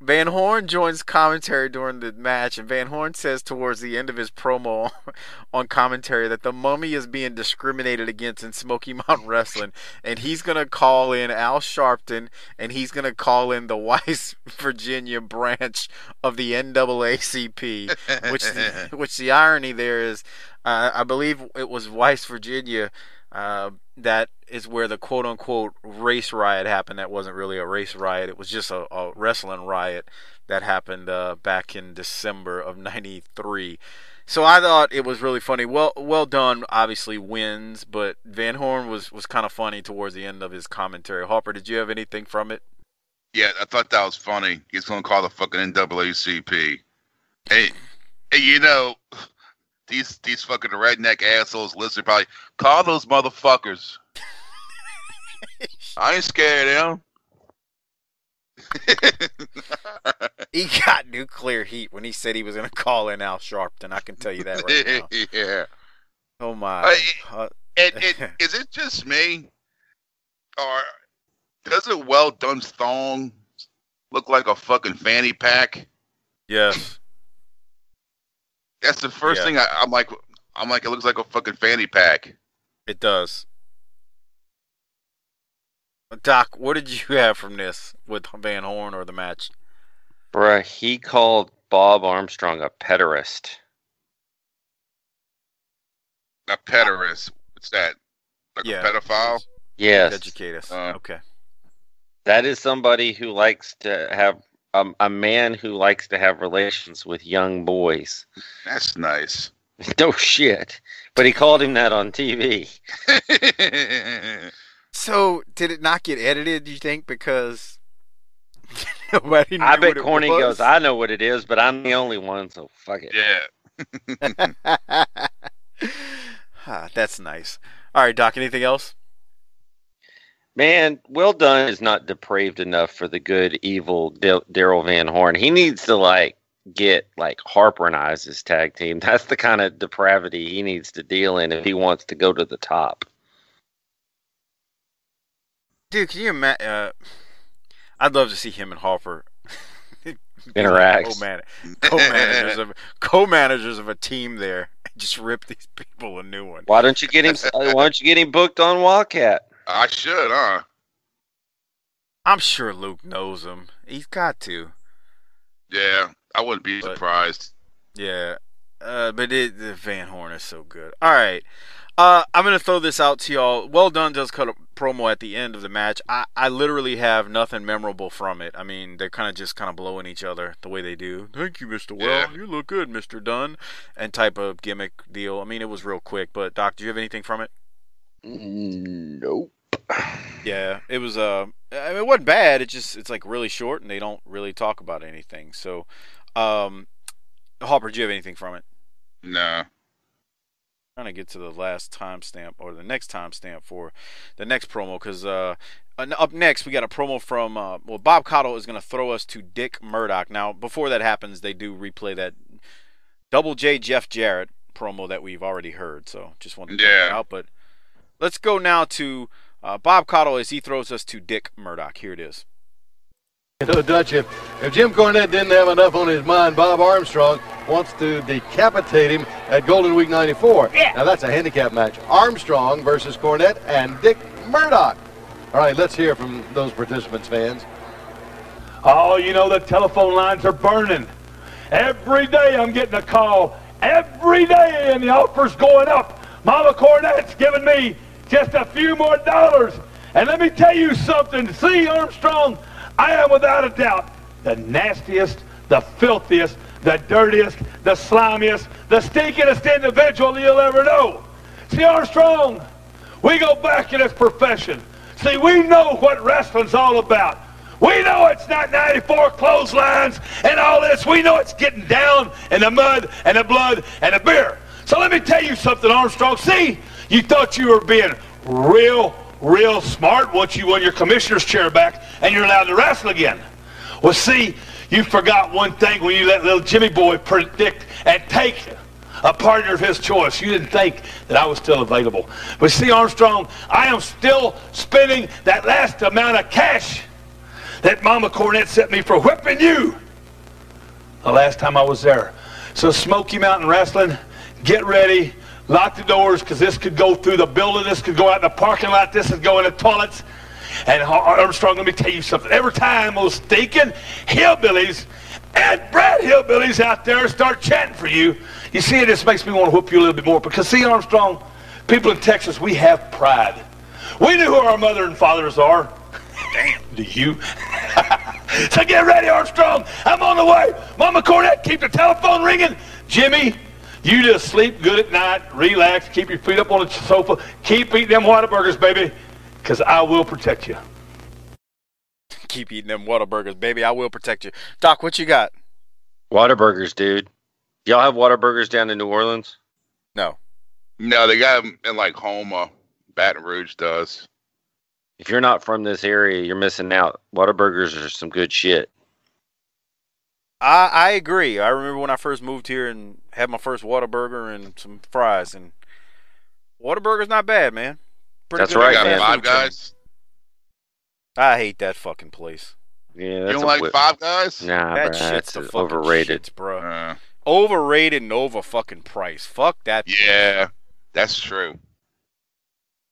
Speaker 2: Van Horn joins commentary during the match, and Van Horn says towards the end of his promo on commentary that the mummy is being discriminated against in Smoky Mountain Wrestling, and he's going to call in Al Sharpton, and he's going to call in the Wise, Virginia branch of the NAACP, which, which the irony there is, uh, I believe it was Wise, Virginia, uh, that is where the quote unquote race riot happened. That wasn't really a race riot, it was just a, a wrestling riot that happened uh, back in December of 93. So I thought it was really funny. Well, Well Dunn. Obviously wins, but Van Horn was was kind of funny towards the end of his commentary. Harper, did you have anything from it?
Speaker 4: Yeah, I thought that was funny. He's gonna call the fucking NAACP. Hey, hey, you know, these these fucking redneck assholes listen probably call those motherfuckers. I ain't scared of them.
Speaker 2: He got nuclear heat when he said he was going to call in Al Sharpton. I can tell you that right now.
Speaker 4: yeah.
Speaker 2: Oh my!
Speaker 4: Uh,
Speaker 2: Uh,
Speaker 4: And, and is it just me, or doesn't Well Dunn thong look like a fucking fanny pack?
Speaker 2: yes.
Speaker 4: That's the first
Speaker 2: Yeah.
Speaker 4: thing I, I'm like. I'm like, it looks like a fucking fanny pack.
Speaker 2: It does. Doc, what did you have from this with Van Horn or the match?
Speaker 3: Bruh, he called Bob Armstrong a pederast.
Speaker 4: A pederast. What's that? Like
Speaker 2: Yeah.
Speaker 4: a pedophile?
Speaker 3: Yes.
Speaker 2: Educate us.
Speaker 4: Uh,
Speaker 2: okay.
Speaker 3: That is somebody who likes to have um, a man who likes to have relations with young boys.
Speaker 4: That's nice.
Speaker 3: no shit. But he called him that on TV.
Speaker 2: So, did it not get edited? Do you think because nobody? Knew
Speaker 3: I bet
Speaker 2: what it
Speaker 3: Corny
Speaker 2: was?
Speaker 3: goes, I know what it is, but I'm the only one, so fuck it.
Speaker 4: yeah.
Speaker 2: Ah, that's nice. All right, Doc. Anything else?
Speaker 3: Man, Well Dunn is not depraved enough for the good, evil Daryl Van Horn. He needs to, like, get, like, Harper and I's tag team. That's the kind of depravity he needs to deal in if he wants to go to the top.
Speaker 2: Dude, can you imagine? Uh, I'd love to see him and Harper like
Speaker 3: Interact.
Speaker 2: Co-man- co-managers of co-managers of a team there. Just rip these people a new one.
Speaker 3: Why don't you get him? uh, why don't you get him booked on Wildcat?
Speaker 4: I should, huh?
Speaker 2: I'm sure Luke knows him. He's got to.
Speaker 4: Yeah. I wouldn't be
Speaker 2: But-
Speaker 4: surprised.
Speaker 2: Yeah. Uh, but it, the Van Horn is so good. All right. Uh, I'm going to throw this out to y'all. Well Dunn does cut a promo at the end of the match. I, I literally have nothing memorable from it. I mean, they're kind of just kind of blowing each other the way they do. Thank you, Mr. Well.
Speaker 4: Yeah.
Speaker 2: You look good, Mr. Dunn. And type of gimmick deal. I mean, it was real quick. But, Doc, do you have anything from it?
Speaker 3: Nope.
Speaker 2: Yeah, it was. Uh, I mean, it wasn't bad. It just it's like really short, and they don't really talk about anything. So, um, Hopper, do you have anything from it?
Speaker 4: Nah.
Speaker 2: trying to get to the last timestamp or the next timestamp for the next promo because uh, up next we got a promo from uh, well Bob Caudle is going to throw us to Dick Murdoch. Now before that happens, they do replay that Double J Jeff Jarrett promo that we've already heard. So just wanted to
Speaker 4: Yeah.
Speaker 2: out. But let's go now to uh, Bob Caudle as he throws us to Dick Murdoch. Here it is.
Speaker 5: You know, Dutch, if, if Jim Cornette didn't have enough on his mind, Bob Armstrong wants to decapitate him at Golden Week 94.
Speaker 6: Yeah.
Speaker 5: Now, that's a handicap match. Armstrong versus Cornette and Dick Murdoch. All right, let's hear from those participants, fans.
Speaker 9: Oh, you know, the telephone lines are burning. Every day I'm getting a call. Every day, and the offer's going up. Mama Cornette's giving me just a few more dollars. And let me tell you something. See, Armstrong, I am without a doubt the nastiest, the filthiest, the dirtiest, the slimiest, the stinkingest individual you'll ever know. See, Armstrong, we go back in this profession. See, we know what wrestling's all about. We know it's not 94 clotheslines and all this. We know it's getting down in the mud and the blood and the beer. So let me tell you something, Armstrong. See, you thought you were being real, real smart once you won your commissioner's chair back and you're allowed to wrestle again. Well, see, you forgot one thing when you let little Jimmy Boy predict and take a partner of his choice. You didn't think that I was still available. But see, Armstrong, I am still spending that last amount of cash that Mama Cornette sent me for whipping you the last time I was there. So Smoky Mountain Wrestling, get ready. Lock the doors because this could go through the building. This could go out in the parking lot. This could go in the toilets. And Armstrong, let me tell you something. Every time those stinking hillbillies and Brad hillbillies out there start chatting for you, you see, it just makes me want to whoop you a little bit more. Because see, Armstrong, people in Texas, we have pride. We know who our mother and fathers are. Damn, do you? so get ready, Armstrong. I'm on the way. Mama Cornette, keep the telephone ringing. Jimmy, you just sleep good at night, relax, keep your feet up on the sofa, keep eating them Whataburgers, baby because I will protect you.
Speaker 2: Keep eating them Whataburgers, baby. I will protect you. Doc, what you got?
Speaker 3: Whataburgers, dude. Y'all have Whataburgers down in New Orleans?
Speaker 2: No.
Speaker 4: No, they got them in like Houma. Baton Rouge does.
Speaker 3: If you're not from this area, you're missing out. Whataburgers are some good shit.
Speaker 2: I I agree. I remember when I first moved here and had my first Whataburger and some fries, and Whataburger's not bad, man.
Speaker 3: Pretty That's right, man.
Speaker 4: Five guys.
Speaker 2: I hate that fucking place.
Speaker 3: Yeah,
Speaker 4: you don't like whip. Five Guys?
Speaker 3: Nah,
Speaker 2: that
Speaker 3: bro,
Speaker 2: shit's
Speaker 3: that's
Speaker 2: the
Speaker 3: overrated,
Speaker 2: shits, bro. Uh, overrated and over fucking price. Fuck that.
Speaker 4: Yeah, place. that's true.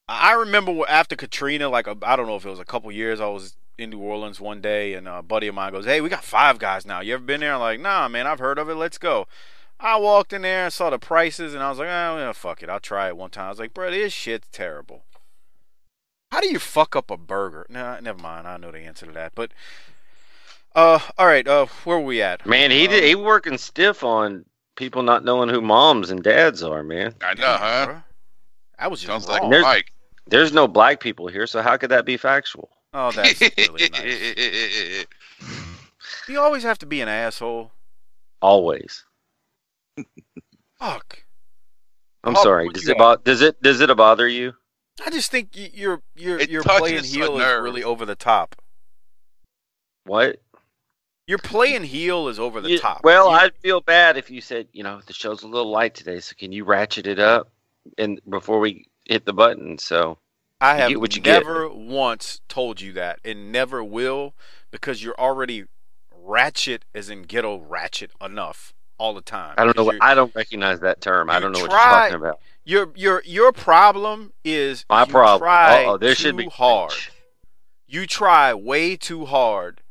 Speaker 2: I remember after Katrina, like I don't know if it was a couple years, I was in New Orleans one day, and a buddy of mine goes, "Hey, we got Five Guys now. You ever been there?" I'm like, "Nah, man, I've heard of it. Let's go." I walked in there and saw the prices, and I was like, "Oh, yeah, fuck it, I'll try it one time." I was like, "Bro, this shit's terrible." How do you fuck up a burger? No, never mind. I know the answer to that. But uh, all right. Uh, where were we at?
Speaker 3: Man, he did, he working stiff on people not knowing who moms and dads are. Man,
Speaker 4: I know, huh?
Speaker 2: I was just
Speaker 4: sounds
Speaker 2: wrong.
Speaker 4: like Mike.
Speaker 3: There's no black people here, so how could that be factual?
Speaker 2: Oh, that's really nice. you always have to be an asshole.
Speaker 3: Always.
Speaker 2: Fuck.
Speaker 3: I'm oh, sorry. Does it, bo- does it does it bother you?
Speaker 2: I just think you're you're it you're playing heel is really over the top.
Speaker 3: What?
Speaker 2: Your playing heel is over the
Speaker 3: you,
Speaker 2: top.
Speaker 3: Well,
Speaker 2: you,
Speaker 3: I'd feel bad if you said, you know, the show's a little light today, so can you ratchet it up and before we hit the button? So
Speaker 2: I have never get. once told you that, and never will, because you're already ratchet, as in ghetto ratchet, enough all the time.
Speaker 3: I don't know. What, I don't recognize that term. I don't know try, what you're talking about.
Speaker 2: Your your your problem is
Speaker 3: my problem.
Speaker 2: Try
Speaker 3: oh, there
Speaker 2: too
Speaker 3: should be
Speaker 2: hard. You try way too hard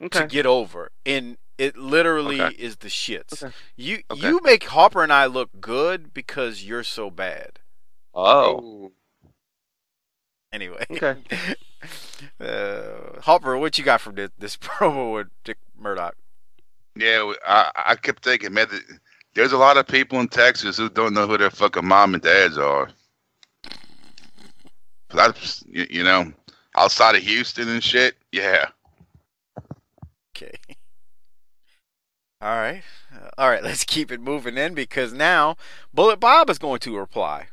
Speaker 3: okay.
Speaker 2: to get over, and it literally okay. is the shits.
Speaker 3: Okay.
Speaker 2: You you make Harper and I look good because you're so bad.
Speaker 3: Oh.
Speaker 2: Anyway.
Speaker 3: Okay.
Speaker 2: uh, Harper, what you got from this, this promo with Dick Murdoch?
Speaker 4: Yeah, I, I kept thinking, man, there's a lot of people in Texas who don't know who their fucking mom and dads are. That's you know, outside of Houston and shit. Yeah.
Speaker 2: Okay. All right. Uh, all right, let's keep it moving then because now Bullet Bob is going to reply.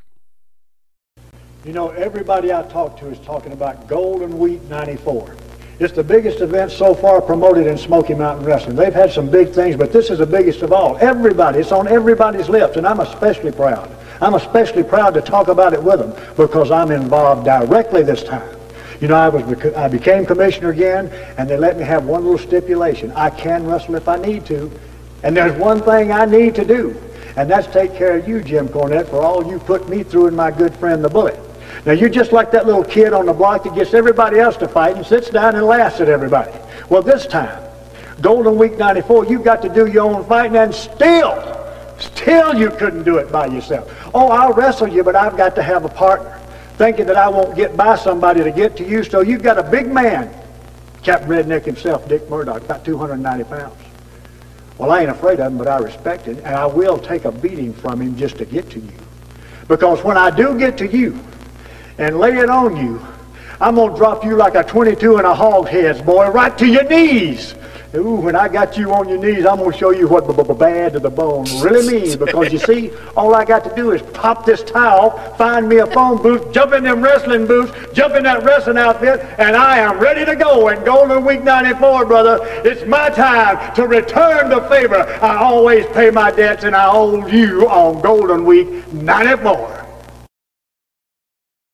Speaker 10: You know, everybody I talk to is talking about Golden Week 94. It's the biggest event so far promoted in Smoky Mountain Wrestling. They've had some big things, but this is the biggest of all. Everybody, it's on everybody's lips, and I'm especially proud. I'm especially proud to talk about it with them because I'm involved directly this time. You know, I was I became commissioner again, and they let me have one little stipulation. I can wrestle if I need to, and there's one thing I need to do, and that's take care of you, Jim Cornette, for all you put me through and my good friend the Bullet. Now, you're just like that little kid on the block that gets everybody else to fight and sits down and laughs at everybody. Well, this time, Golden Week 94, you've got to do your own fighting, and still, still you couldn't do it by yourself. Oh, I'll wrestle you, but I've got to have a partner. Thinking that I won't get by somebody to get to you, so you've got a big man Captain Redneck himself, Dick Murdoch, about 290 pounds. Well, I ain't afraid of him, but I respect him, and I will take a beating from him just to get to you. Because when I do get to you and lay it on you, I'm going to drop you like a 22 in a hog heads, boy, right to your knees. Ooh, when I got you on your knees, I'm going to show you what b- b- bad to the bone really means. Because you see, all I got to do is pop this towel, find me a phone booth, jump in them wrestling boots, jump in that wrestling outfit, and I am ready to go. And Golden Week 94, brother, it's my time to return the favor. I always pay my debts, and I owe you on Golden Week 94.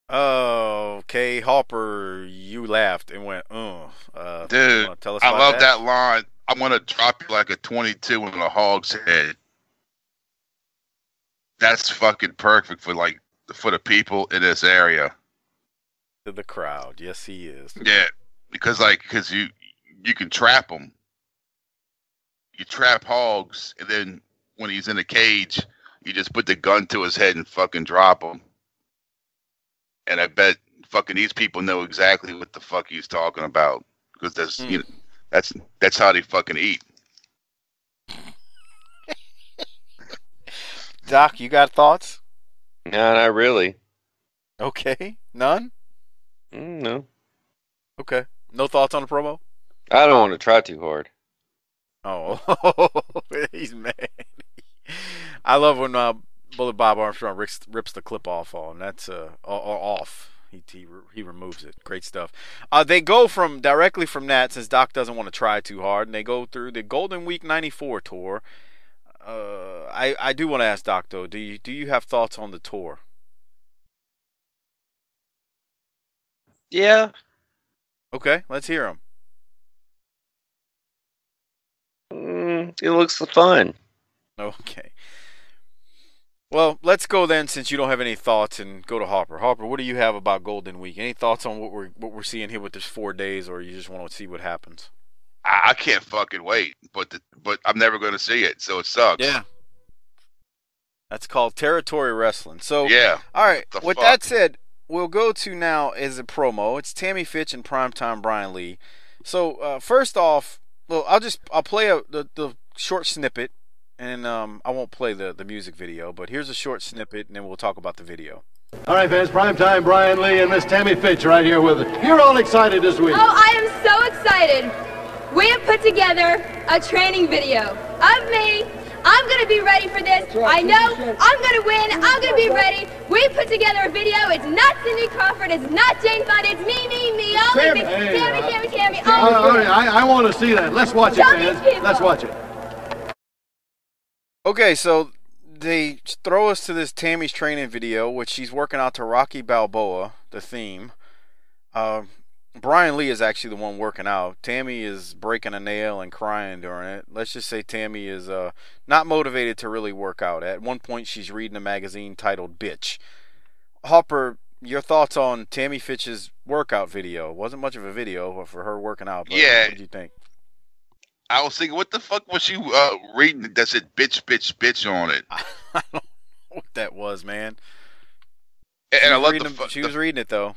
Speaker 2: Okay, Harper, you laughed and went, "Uh, uh
Speaker 4: Dude,
Speaker 2: tell us
Speaker 4: I love that? line. I'm gonna drop you like a 22 in a hog's head. That's fucking perfect for like for the people in this area.
Speaker 2: To the crowd, yes, he is.
Speaker 4: Yeah, because like because you you can trap them. You trap hogs, and then when he's in a cage, you just put the gun to his head and fucking drop him. And I bet fucking these people know exactly what the fuck he's talking about because that's you know that's that's how they fucking eat.
Speaker 2: Doc, you got thoughts?
Speaker 3: No, not really.
Speaker 2: Okay, none.
Speaker 3: Mm, no,
Speaker 2: Okay, no thoughts on the promo.
Speaker 3: I don't want to try too hard.
Speaker 2: Oh, he's mad. I love when uh, Bullet Bob Armstrong rips, rips the clip off on. That's uh or, or off. He, he he removes it. Great stuff. Uh, they go from directly from that since Doc doesn't want to try too hard, and they go through the Golden Week '94 tour. Uh, I I do want to ask Doc though. Do you do you have thoughts on the tour?
Speaker 3: Yeah,
Speaker 2: Okay, let's hear them.
Speaker 3: mm, it looks fun.
Speaker 2: Okay. Well, let's go then, since you don't have any thoughts, and go to Harper. Harper, what do you have about Golden Week? Any thoughts on what we're what we're seeing here with this four days, or you just want to see what happens?
Speaker 4: I, I can't fucking wait, but the, but I'm never gonna see it, so it sucks.
Speaker 2: Yeah. That's called territory wrestling. So
Speaker 4: Yeah.
Speaker 2: All right. With
Speaker 4: fuck?
Speaker 2: that said, we'll go to now is a promo. It's Tammy Fytch and Primetime Brian Lee. So uh, first off, well, I'll just I'll play a, the the short snippet, and um I won't play the the music video, but here's a short snippet, and then we'll talk about the video.
Speaker 5: All right, fans, primetime Brian Lee and Miss Tammy Fytch right here with us. You're all excited this week.
Speaker 11: Oh, I am so excited. We have put together a training video of me. I'm going to be ready for this. I know I'm going to win. I'm going to be ready. We put together a video. It's not Cindy Crawford. It's not Jane Fonda. It's me, me, me. Only me.
Speaker 5: Hey,
Speaker 11: Tammy,
Speaker 5: uh,
Speaker 11: Tammy, Tammy.
Speaker 5: All right, all
Speaker 11: Only
Speaker 5: right, I, I want to see that. Let's watch it, fans.
Speaker 11: people.
Speaker 5: Let's watch it.
Speaker 2: Okay, so they throw us to this Tammy's training video, which she's working out to Rocky Balboa, the theme. Uh, Brian Lee is actually the one working out. Tammy is breaking a nail and crying during it. Let's just say Tammy is uh, not motivated to really work out. At one point, she's reading a magazine titled Bitch. Harper, your thoughts on Tammy Fytch's workout video? It wasn't much of a video for her working out, but
Speaker 4: Yeah.
Speaker 2: what did you think?
Speaker 4: I was thinking, what the fuck was she uh, reading that said "bitch, bitch, bitch" on it?
Speaker 2: I don't know what that was, man.
Speaker 4: And,
Speaker 2: She
Speaker 4: I love the,
Speaker 2: them-
Speaker 4: fu-
Speaker 2: she
Speaker 4: the
Speaker 2: was reading it though.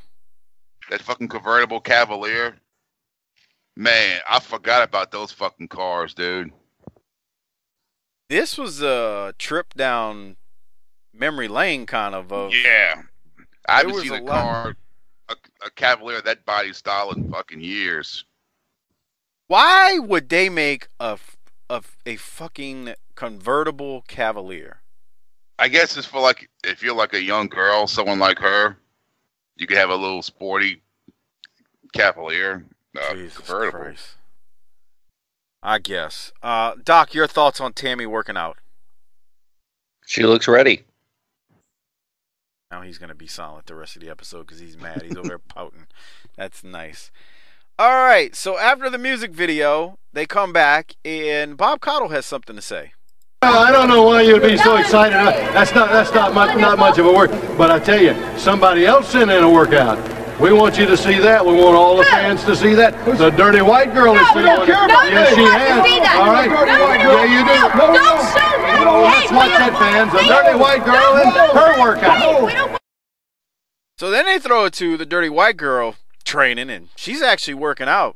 Speaker 4: that fucking convertible Cavalier. Man, I forgot about those fucking cars, dude.
Speaker 2: This was a trip down memory lane, kind of. Of
Speaker 4: Yeah, I haven't seen
Speaker 2: a lot-
Speaker 4: car, a, a Cavalier of that body style in fucking years.
Speaker 2: Why would they make a a fucking convertible Cavalier?
Speaker 4: I guess it's for like if you're like a young girl, someone like her, you could have a little sporty Cavalier uh,
Speaker 2: Jesus
Speaker 4: convertible.
Speaker 2: Christ. I guess. Uh, Doc, your thoughts on Tammy working out?
Speaker 3: She looks ready.
Speaker 2: Now he's gonna be silent the rest of the episode because he's mad. He's over there pouting. That's nice. All right. So after the music video, they come back, and Bob Caudle has something to say.
Speaker 5: Well, I don't know why you'd be so excited. That's not that's not much not much of a work. But I tell you, somebody else sent in a workout. We want you to see that. We want all the fans to see that. The dirty white girl is
Speaker 11: No,
Speaker 5: feeling it.
Speaker 11: nobody
Speaker 5: Yes, she
Speaker 11: wants
Speaker 5: has. All right. Yeah, you do.
Speaker 11: wants- no, don't show that.
Speaker 5: Oh, let's
Speaker 11: Hey,
Speaker 5: watch
Speaker 11: we
Speaker 5: that, fans. The dirty white girl and
Speaker 11: no,
Speaker 5: her workout.
Speaker 11: we don't
Speaker 2: So then they throw it to the dirty white girl training, and she's actually working out.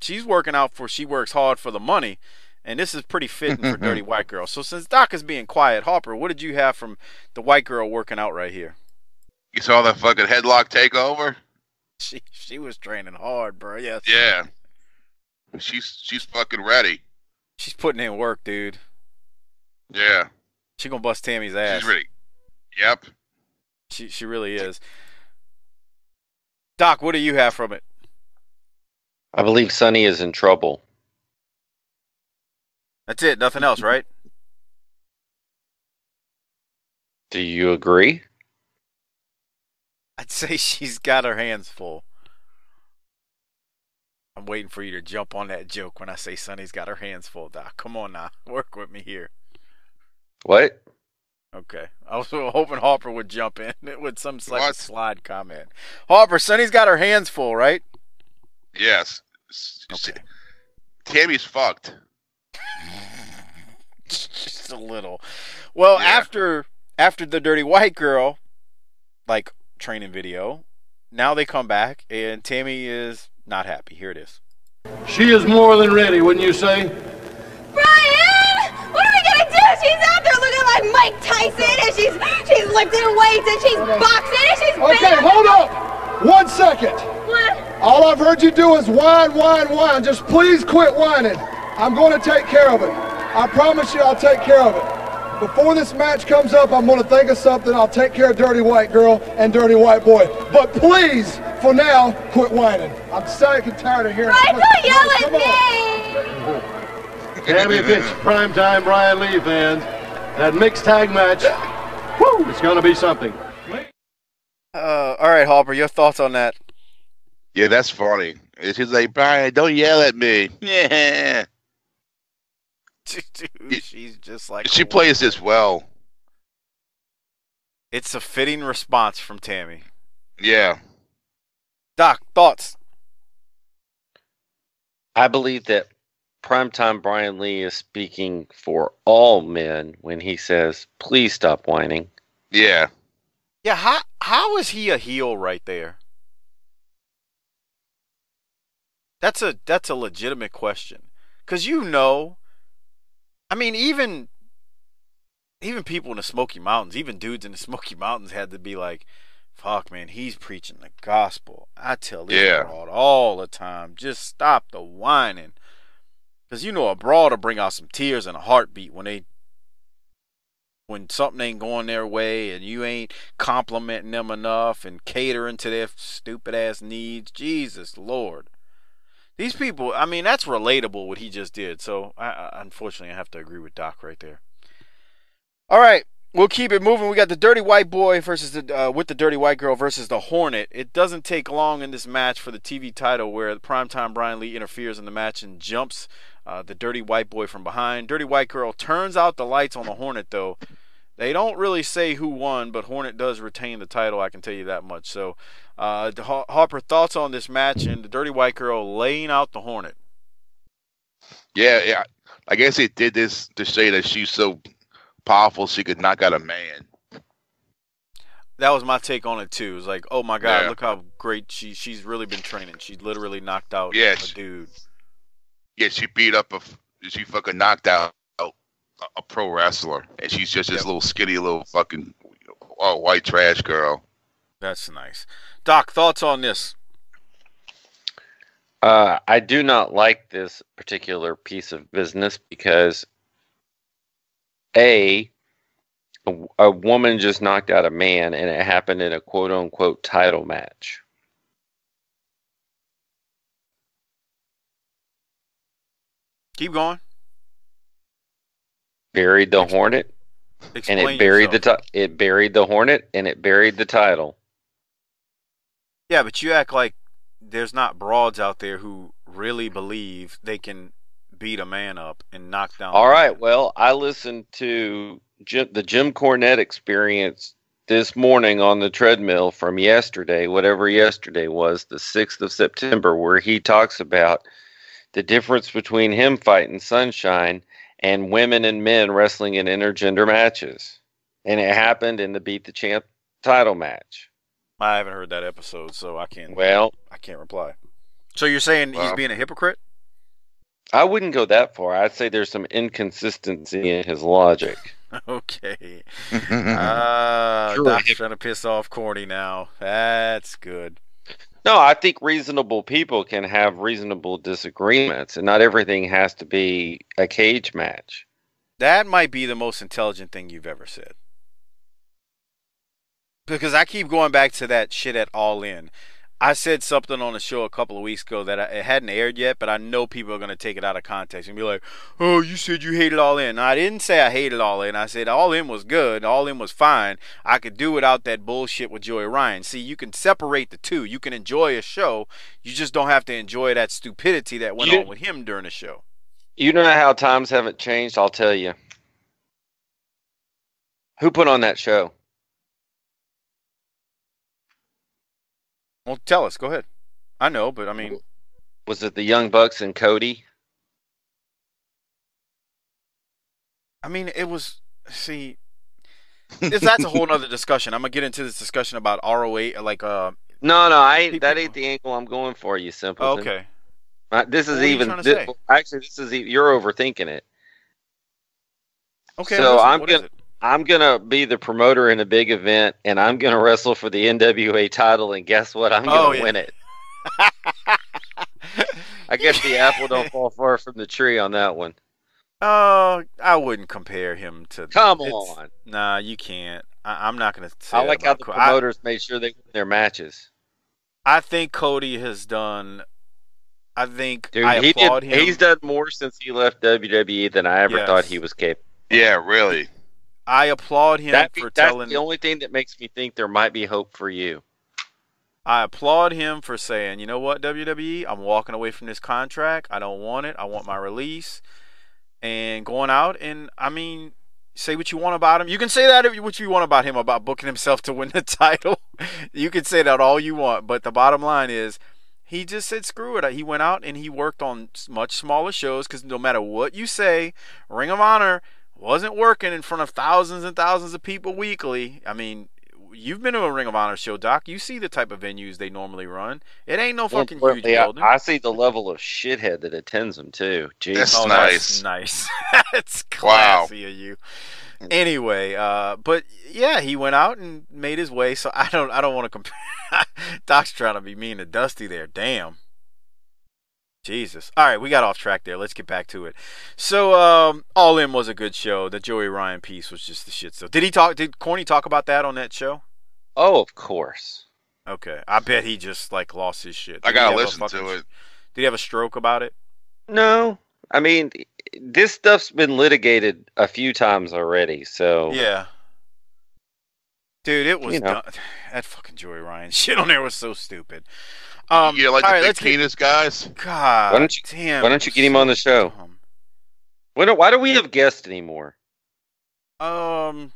Speaker 2: she's working out for she works hard for the money, and this is pretty fitting for mm-hmm. Dirty White Girl. So since Doc is being quiet, Harper, what did you have from the White Girl working out right here?
Speaker 4: You saw that fucking headlock takeover?
Speaker 2: She she was training hard, bro. Yes.
Speaker 4: Yeah. She's she's fucking ready.
Speaker 2: She's putting in work, dude.
Speaker 4: Yeah.
Speaker 2: She gonna bust Tammy's ass.
Speaker 4: She's ready. Yep.
Speaker 2: She she really is. Doc, what do you have from it?
Speaker 3: I believe Sunny is in trouble.
Speaker 2: That's it. Nothing else, right?
Speaker 3: Do you agree?
Speaker 2: I'd say she's got her hands full. I'm waiting for you to jump on that joke when I say Sunny's got her hands full, Doc. Come on now. Work with me here.
Speaker 3: What?
Speaker 2: Okay. I was hoping Harper would jump in with some like
Speaker 4: What?
Speaker 2: slide comment. Harper, Sunny's got her hands full, right?
Speaker 4: Yes. S- s-
Speaker 2: Okay.
Speaker 4: Tammy's fucked.
Speaker 2: Just a little. Well,
Speaker 4: Yeah.
Speaker 2: after after the dirty white girl, like training video, now they come back and Tammy is not happy. Here it is.
Speaker 5: She is more than ready, wouldn't you say?
Speaker 11: Like and she's she's lifting weights, and she's boxing, and she's
Speaker 12: Okay,
Speaker 11: banging-
Speaker 12: hold up. One second.
Speaker 11: What?
Speaker 12: All I've heard you do is whine, whine, whine. Just please quit whining. I'm going to take care of it. I promise you I'll take care of it. Before this match comes up, I'm going to think of something. I'll take care of Dirty White Girl and Dirty White Boy. But please, for now, quit whining. I'm sick and tired of hearing
Speaker 11: Brian,
Speaker 12: it.
Speaker 11: don't yell at
Speaker 12: Come on.
Speaker 11: me!
Speaker 5: Tammy Fytch, primetime Brian Lee fans. That mixed tag match, woo, it's going to be something.
Speaker 2: Uh, all right, Harper, your thoughts on that?
Speaker 4: Yeah, that's funny. And She's like, Brian, don't yell at me. Yeah.
Speaker 2: Dude, she's just like
Speaker 4: She
Speaker 2: a-
Speaker 4: plays this well.
Speaker 2: It's a fitting response from Tammy.
Speaker 4: Yeah.
Speaker 2: Doc, thoughts?
Speaker 3: I believe that primetime Brian Lee is speaking for all men when he says, "Please stop whining."
Speaker 4: Yeah.
Speaker 2: Yeah, how how is he a heel right there? That's a that's a legitimate question. Cause you know, I mean, even even people in the Smoky Mountains, even dudes in the Smoky Mountains had to be like, "Fuck, man, he's preaching the gospel." I tell this
Speaker 4: Yeah.
Speaker 2: broad all the time, just stop the whining. Cause you know a broad will bring out some tears and a heartbeat when they when something ain't going their way and you ain't complimenting them enough and catering to their stupid ass needs. Jesus Lord. These people, I mean, that's relatable what he just did. So, I, I, unfortunately, I have to agree with Doc right there. All right, we'll keep it moving. We got the Dirty White Boy versus the uh, with the Dirty White Girl versus the Hornet. It doesn't take long in this match for the TV title where the primetime Brian Lee interferes in the match and jumps uh, the Dirty White Boy from behind. Dirty White Girl turns out the lights on the Hornet though. They don't really say who won, but Hornet does retain the title. I can tell you that much. So, uh, Harper, thoughts on this match and the Dirty White Girl laying out the Hornet?
Speaker 4: Yeah, yeah. I guess they did this to say that she's so powerful she could knock out a man.
Speaker 2: That was my take on it too. It's like, oh my god,
Speaker 4: Yeah.
Speaker 2: look how great she she's really been training. She literally knocked out
Speaker 4: Yeah,
Speaker 2: a dude.
Speaker 4: Yeah, she beat up a. she fucking knocked out a, a pro wrestler, and she's just this
Speaker 2: Yep.
Speaker 4: little skinny little fucking uh, white trash girl.
Speaker 2: That's nice. Doc, thoughts on this?
Speaker 3: Uh, I do not like this particular piece of business because a a, a woman just knocked out a man, and it happened in a quote unquote title match.
Speaker 2: Keep going.
Speaker 3: Buried the hornet,
Speaker 2: Explain
Speaker 3: and it buried
Speaker 2: yourself.
Speaker 3: the ti- it buried the hornet, and it buried the title.
Speaker 2: Yeah, but you act like there's not broads out there who really believe they can beat a man up and knock down.
Speaker 3: All right.
Speaker 2: man.
Speaker 3: Well, I listened to Jim, the Jim Cornette experience this morning on the treadmill from yesterday, whatever yesterday was, the 6th of September, where he talks about the difference between him fighting Sunshine and women and men wrestling in intergender matches. And it happened in the Beat the Champ title match.
Speaker 2: I haven't heard that episode, so I can't.
Speaker 3: Well,
Speaker 2: I can't reply. So you're saying he's being a hypocrite?
Speaker 3: I wouldn't go that far. I'd say there's some inconsistency in his logic.
Speaker 2: Okay. Uh,
Speaker 3: Sure.
Speaker 2: Doc's trying to piss off Corny now. That's good.
Speaker 3: No, I think reasonable people can have reasonable disagreements, and not everything has to be a cage match.
Speaker 2: That might be the most intelligent thing you've ever said. Because I keep going back to that shit at All In. I said something on the show a couple of weeks ago that I, it hadn't aired yet, but I know people are going to take it out of context and be like, "Oh, you said you hated All In." No, I didn't say I hated All In. I said All In was good. All In was fine. I could do without that bullshit with Joey Ryan. See, you can separate the two. You can enjoy a show. You just don't have to enjoy that stupidity that went
Speaker 3: You-
Speaker 2: on with him during the show.
Speaker 3: You know how times haven't changed? I'll tell you. Who put on that show?
Speaker 2: Well, tell us. Go ahead. I know, but I mean,
Speaker 3: Was it the Young Bucks and Cody?
Speaker 2: I mean, it was. See, this, that's a whole nother discussion. I'm gonna get into this discussion about ROA, like uh.
Speaker 3: No, no, I ain't, that ain't the angle I'm going for. You simpleton.
Speaker 2: Okay.
Speaker 3: Uh, this is
Speaker 2: What
Speaker 3: even.
Speaker 2: trying to
Speaker 3: thi-
Speaker 2: say?
Speaker 3: actually, this is you're overthinking it.
Speaker 2: Okay.
Speaker 3: so I'm gonna
Speaker 2: it?
Speaker 3: I'm gonna be the promoter in a big event, and I'm gonna wrestle for the NWA title. And guess what? I'm gonna
Speaker 2: Oh, yeah.
Speaker 3: win it. I guess the apple don't fall far from the tree on that one.
Speaker 2: Oh, I wouldn't compare him to.
Speaker 3: Come on.
Speaker 2: Nah, you can't. I, I'm not gonna say.
Speaker 3: I like how the
Speaker 2: Co-
Speaker 3: promoters made sure they win their matches.
Speaker 2: I, I think Cody has done. I think
Speaker 3: Dude,
Speaker 2: I
Speaker 3: he
Speaker 2: applaud
Speaker 3: did.
Speaker 2: him.
Speaker 3: He's done more since he left WWE than I ever
Speaker 2: Yes.
Speaker 3: thought he was capable.
Speaker 4: Yeah, really.
Speaker 2: I applaud him
Speaker 3: That,
Speaker 2: for
Speaker 3: that's
Speaker 2: telling.
Speaker 3: the only thing that makes me think there might be hope for you.
Speaker 2: I applaud him for saying, you know what, WWE, I'm walking away from this contract. I don't want it. I want my release. And going out and I mean, say what you want about him. You can say that if- you, what you want about him about booking himself to win the title. you can say that all you want, but the bottom line is he just said screw it. He went out and he worked on much smaller shows because no matter what you say, Ring of Honor wasn't working in front of thousands and thousands of people weekly. I mean, you've been to a Ring of Honor show, Doc. You see the type of venues they normally run. It ain't no
Speaker 3: More
Speaker 2: fucking huge
Speaker 3: importantly, I,
Speaker 2: building.
Speaker 3: I see the level of shithead that attends them too. Jeez.
Speaker 4: That's
Speaker 2: oh,
Speaker 4: nice.
Speaker 2: that's nice. that's
Speaker 4: Wow.
Speaker 2: classy of you. Anyway, uh, but yeah, he went out and made his way. So I don't, I don't want to compare. Doc's trying to be mean to Dusty there. Damn. Jesus. All right, we got off track there. Let's get back to it. So, um, All In was a good show. The Joey Ryan piece was just the shit. So, did he talk? Did Corny talk about that on that show?
Speaker 3: Oh, of course.
Speaker 2: Okay, I bet he just like lost his shit.
Speaker 4: I
Speaker 2: Did he
Speaker 4: gotta
Speaker 2: have a
Speaker 4: listen to
Speaker 2: fucking-
Speaker 4: it.
Speaker 2: Did he have a stroke about it?
Speaker 3: No, I mean this stuff's been litigated a few times already. So
Speaker 2: Yeah. Dude, it was
Speaker 3: You know.
Speaker 2: that fucking Joey Ryan shit on there was so stupid. Um,
Speaker 4: you like the
Speaker 2: right,
Speaker 4: big
Speaker 2: let's get-
Speaker 4: guys?
Speaker 2: God,
Speaker 3: Why don't you-
Speaker 2: damn.
Speaker 3: why don't you get him on the show?
Speaker 2: dumb.
Speaker 3: why don't, why do we have guests anymore?
Speaker 2: Um,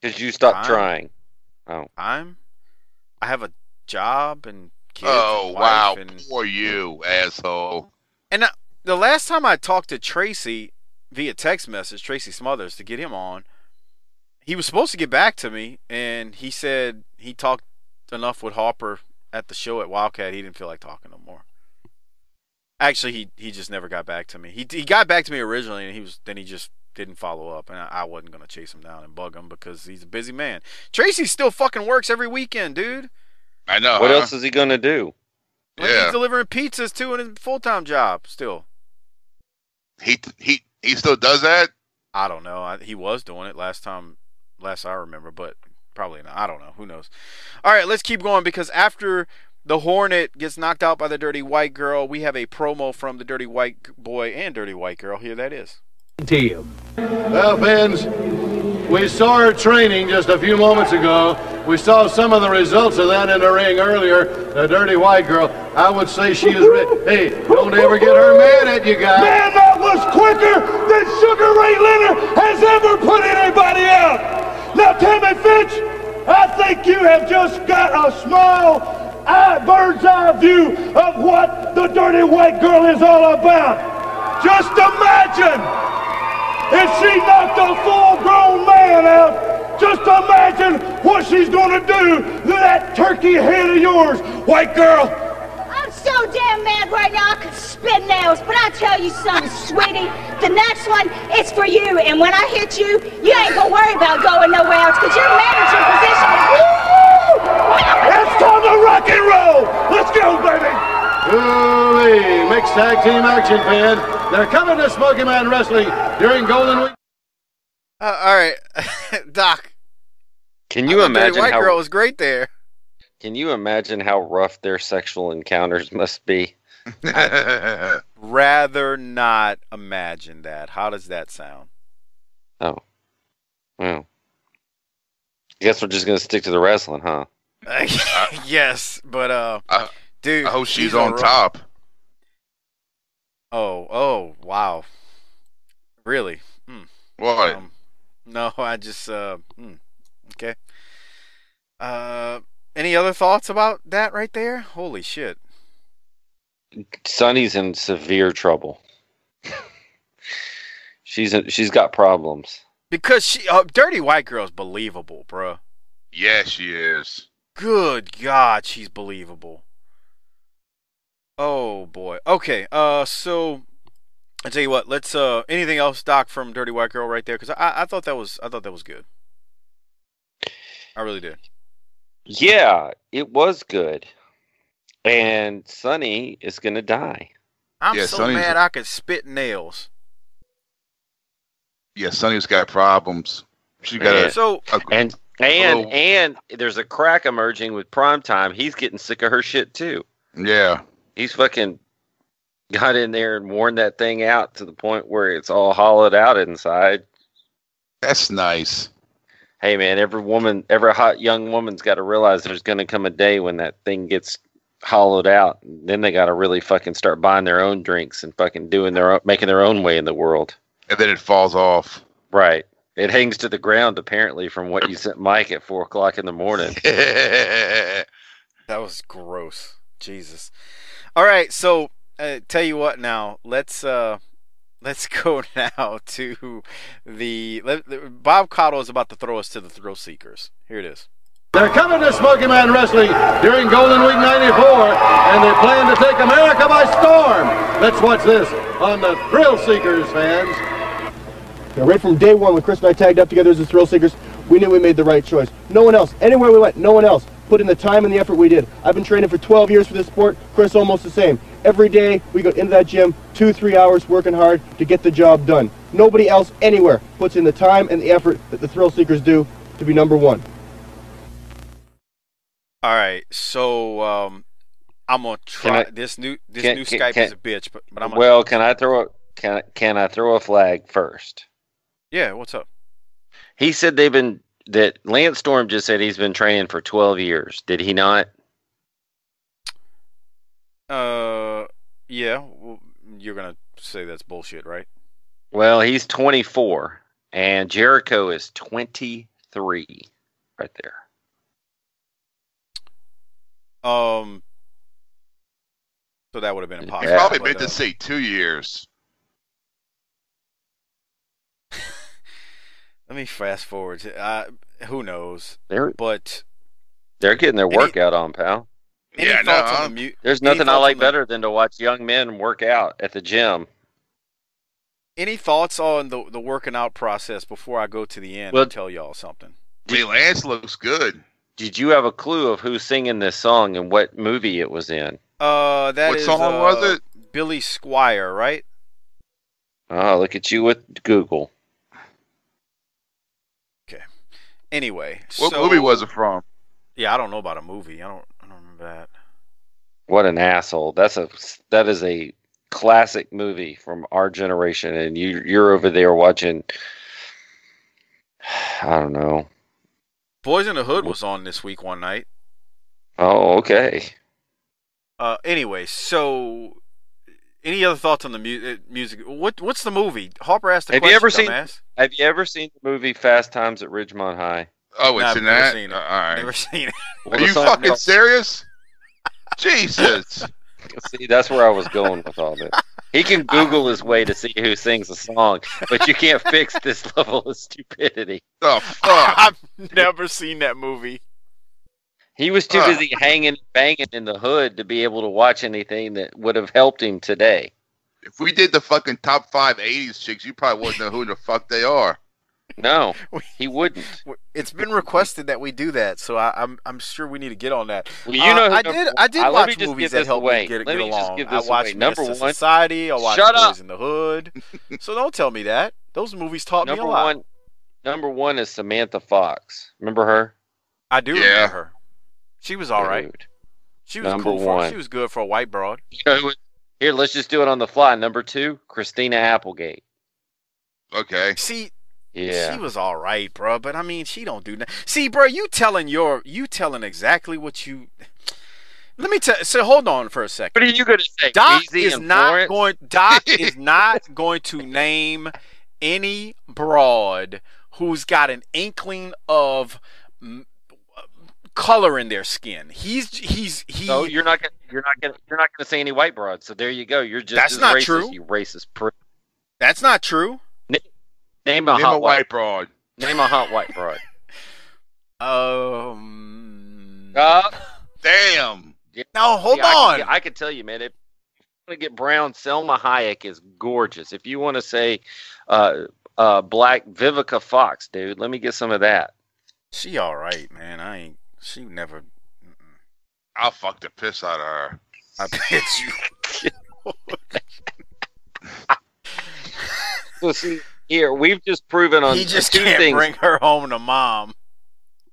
Speaker 3: Because you stopped
Speaker 2: Fine.
Speaker 3: trying. Oh,
Speaker 2: I'm. I have a job and kids.
Speaker 4: Oh
Speaker 2: and
Speaker 4: wow,
Speaker 2: wife and
Speaker 4: poor you, asshole.
Speaker 2: And uh, the last time I talked to Tracy via text message, Tracy Smothers, to get him on, he was supposed to get back to me, and he said he talked enough with Harper at the show at Wildcat. He didn't feel like talking no more. Actually, he he just never got back to me. He he got back to me originally, and he was then he just didn't follow up, and I, I wasn't gonna chase him down and bug him because he's a busy man. Tracy still fucking works every weekend, dude.
Speaker 4: I know.
Speaker 3: what
Speaker 4: huh?
Speaker 3: else is he gonna do?
Speaker 2: Like,
Speaker 4: Yeah.
Speaker 2: He's delivering pizzas too in his full time job still.
Speaker 4: He he he still does that?
Speaker 2: I don't know. I, he was doing it last time, last I remember, but probably not. I don't know. Who knows? All right, let's keep going because after the Hornet gets knocked out by the Dirty White Girl, we have a promo from the Dirty White Boy and Dirty White Girl. Here that is.
Speaker 5: Well, fans, we saw her training just a few moments ago. We saw some of the results of that in the ring earlier. The dirty white girl, I would say she is ready. Hey, don't ever get her mad at you guys.
Speaker 9: Man, that was quicker than Sugar Ray Leonard has ever put anybody out. Now, Tammy Fytch, I think you have just got a small eye, bird's eye view of what the dirty white girl is all about. Just imagine if she knocked a full-grown man out. Just imagine what she's gonna do to that turkey head of yours, white girl.
Speaker 11: I'm
Speaker 13: damn mad right now. I could spit nails, but I tell you something, sweetie. The next one is for you, and when I hit you, you ain't gonna worry about going nowhere else, cause your managing position is.
Speaker 9: It's time to rock and roll! Let's go, baby!
Speaker 5: Holy mixed tag team action, fans. They're coming to Smoky Man Wrestling during Golden Week.
Speaker 2: Uh, all right, Doc.
Speaker 3: Can you
Speaker 2: I thought Dirty
Speaker 3: imagine
Speaker 2: White
Speaker 3: how
Speaker 2: Girl was great there.
Speaker 3: Can you imagine how rough their sexual encounters must be?
Speaker 2: Rather not imagine that. How does that sound?
Speaker 3: Oh, well. I Guess we're just gonna stick to the wrestling, huh?
Speaker 2: yes, but uh,
Speaker 4: I,
Speaker 2: dude,
Speaker 4: I hope she's on
Speaker 2: ro-
Speaker 4: top.
Speaker 2: Oh, oh, wow. Really? Hmm.
Speaker 4: What?
Speaker 2: Um, no, I just uh, hmm. okay. Uh, any other thoughts about that right there? Holy shit!
Speaker 3: Sunny's in severe trouble. she's she's got problems.
Speaker 2: Because she, uh, Dirty White Girl's believable, bruh.
Speaker 4: Yeah, she is.
Speaker 2: Good God, she's believable. Oh boy. Okay. Uh, so I tell you what. Let's. Uh, anything else, Doc, from Dirty White Girl right there? Because I, I thought that was, I thought that was good. I really did.
Speaker 3: Yeah, it was good. And Sunny is gonna die.
Speaker 2: I'm
Speaker 4: Yeah,
Speaker 2: so
Speaker 4: Sunny's-
Speaker 2: mad I could spit nails.
Speaker 4: Yeah, Sunny's got problems. She got
Speaker 3: Yeah.
Speaker 4: a,
Speaker 2: So
Speaker 4: a
Speaker 3: And and
Speaker 4: Hello.
Speaker 3: and there's a crack emerging with prime time. He's getting sick of her shit too.
Speaker 4: yeah.
Speaker 3: He's fucking got in there and worn that thing out to the point where it's all hollowed out inside.
Speaker 4: That's nice.
Speaker 3: Hey man, every woman, every hot young woman's got to realize there's going to come a day when that thing gets hollowed out. And Then they got to really fucking start buying their own drinks and fucking doing their own, making their own way in the world.
Speaker 4: And then it falls off.
Speaker 3: Right. It hangs to the ground apparently from what you sent Mike at four o'clock in the morning.
Speaker 2: that was gross. Jesus. All right. So uh, tell you what. Now let's uh, let's go now to the. Let, let- Bob Caudle is about to throw us to the thrill seekers. Here it is.
Speaker 5: They're coming to Smoky Man Wrestling during Golden Week 94, and they plan to take America by storm. Let's watch this on the Thrill Seekers, fans.
Speaker 14: Now, right from day one, when Chris and I tagged up together as the Thrill Seekers, we knew we made the right choice. No one else, anywhere we went, no one else put in the time and the effort we did. I've been training for 12 years for this sport. Chris almost the same. Every day we go into that gym, two, three hours working hard to get the job done. Nobody else anywhere puts in the time and the effort that the Thrill Seekers do to be number one.
Speaker 2: All right. So um, I'm gonna try
Speaker 3: I-
Speaker 2: this new this
Speaker 3: can-
Speaker 2: new
Speaker 3: can-
Speaker 2: Skype
Speaker 3: can-
Speaker 2: is a bitch, but but I'm gonna,
Speaker 3: well, can I throw a can I- can I throw a flag first?
Speaker 2: yeah. What's up?
Speaker 3: He said they've been that Lance Storm just said he's been training for 12 years. Did he not?
Speaker 2: Uh, yeah. Well, you're gonna say that's bullshit, right?
Speaker 3: Well, he's 24 and Jericho is 23 right there.
Speaker 2: Um. So that would have been
Speaker 4: He
Speaker 2: impossible.
Speaker 4: probably
Speaker 2: but,
Speaker 4: meant to
Speaker 2: uh,
Speaker 4: say two years.
Speaker 2: Let me fast forward. To, uh, who knows?
Speaker 3: They're
Speaker 2: But
Speaker 3: they're getting their workout on, pal.
Speaker 4: Yeah, no,
Speaker 2: on the mu-
Speaker 3: There's nothing I like
Speaker 2: on the-
Speaker 3: better than to watch young men work out at the gym.
Speaker 2: Any thoughts on the the working out process before I go to the end
Speaker 3: Well-
Speaker 2: and tell y'all something?
Speaker 4: I mean, Lance looks good.
Speaker 3: Did you have a clue of who's singing this song and what movie it was in?
Speaker 2: Uh, that
Speaker 4: What
Speaker 2: is,
Speaker 4: song was
Speaker 2: uh,
Speaker 4: it?
Speaker 2: Billy Squier, right?
Speaker 3: Oh, look at you with Google.
Speaker 2: Anyway,
Speaker 4: What
Speaker 2: so,
Speaker 4: movie was it from?
Speaker 2: Yeah, I don't know about a movie. I don't. I don't remember that.
Speaker 3: What an asshole! That's a that is a classic movie from our generation, and you you're over there watching. I don't know.
Speaker 2: Boys in the Hood was on this week one night.
Speaker 3: Oh, okay.
Speaker 2: Uh, anyway, so any other thoughts on the mu- uh, music? What What's the movie? Harper asked the
Speaker 3: Have
Speaker 2: question.
Speaker 3: you ever seen?
Speaker 2: dumbass.
Speaker 3: Have you ever seen the movie Fast Times at Ridgemont High?
Speaker 4: Oh, it's
Speaker 2: Nah, I've
Speaker 4: in
Speaker 2: never
Speaker 4: that.
Speaker 2: seen it.
Speaker 4: Uh, all right.
Speaker 2: Never seen it.
Speaker 3: Well,
Speaker 4: Are you
Speaker 3: song-
Speaker 4: fucking
Speaker 3: no,
Speaker 4: serious? Jesus.
Speaker 3: See, that's where I was going with all this. He can Google his way to see who sings a song, but you can't fix this level of stupidity.
Speaker 4: Oh fuck.
Speaker 2: I've never seen that movie.
Speaker 3: He was too
Speaker 4: Ugh.
Speaker 3: busy hanging, and banging in the hood to be able to watch anything that would have helped him today.
Speaker 4: If we did the fucking top five '80s chicks, you probably wouldn't know who the fuck they are.
Speaker 3: No, he wouldn't.
Speaker 2: It's been requested that we do that, so I, I'm I'm sure we need to get on that.
Speaker 3: Well, you
Speaker 2: Uh,
Speaker 3: know who
Speaker 2: I
Speaker 3: number-
Speaker 2: did I did
Speaker 3: uh,
Speaker 2: watch
Speaker 3: just
Speaker 2: movies
Speaker 3: give
Speaker 2: that
Speaker 3: this
Speaker 2: helped
Speaker 3: away.
Speaker 2: me get,
Speaker 3: Let
Speaker 2: get
Speaker 3: me just
Speaker 2: along.
Speaker 3: give
Speaker 2: I watched
Speaker 3: away. Number
Speaker 2: Menace to
Speaker 3: one-
Speaker 2: Society. I watched
Speaker 3: Shut
Speaker 2: Boys
Speaker 3: up.
Speaker 2: in the Hood. so don't tell me that. Those movies taught
Speaker 3: Number
Speaker 2: me a lot.
Speaker 3: one, number one is Samantha Fox. Remember her?
Speaker 2: I do
Speaker 4: Yeah.
Speaker 2: remember her. She was all right.
Speaker 3: Dude.
Speaker 2: She was
Speaker 3: Number
Speaker 2: cool for
Speaker 3: one.
Speaker 2: she was good for a white broad.
Speaker 3: You know who- Here, let's just do it on the fly. Number two, Christina Applegate.
Speaker 4: Okay.
Speaker 2: See,
Speaker 3: Yeah.
Speaker 2: she was all right, bro. But I mean, she don't do that. See, bro, you telling your you telling exactly what you. Let me tell. So hold on for a second.
Speaker 3: What are you going to say?
Speaker 2: Doc
Speaker 3: Easy
Speaker 2: is not
Speaker 3: Florence?
Speaker 2: going. Doc is not going to name any broad who's got an inkling of color in their skin. He's he's he.
Speaker 3: No, you're not gonna, you're not gonna, you're not gonna say any white broad. So there you go. You're just
Speaker 2: That's
Speaker 3: as
Speaker 2: not
Speaker 3: racist,
Speaker 2: true.
Speaker 3: You racist prick.
Speaker 2: That's not true.
Speaker 3: Name a
Speaker 4: Name
Speaker 3: hot
Speaker 4: a white broad.
Speaker 3: Name a hot white broad.
Speaker 2: Um.
Speaker 3: Uh,
Speaker 4: Damn.
Speaker 2: no, hold
Speaker 3: yeah, I
Speaker 2: on.
Speaker 3: I can tell you, man. If you want to get brown, Salma Hayek is gorgeous. If you want to say uh, uh, black, Vivica Fox, dude, let me get some of that.
Speaker 2: She all right, man. I ain't. She never.
Speaker 4: I'll fuck the piss out of her.
Speaker 2: I bet you.
Speaker 3: So see, here we've just proven on
Speaker 2: he just
Speaker 3: two
Speaker 2: can't
Speaker 3: things.
Speaker 2: bring her home to mom.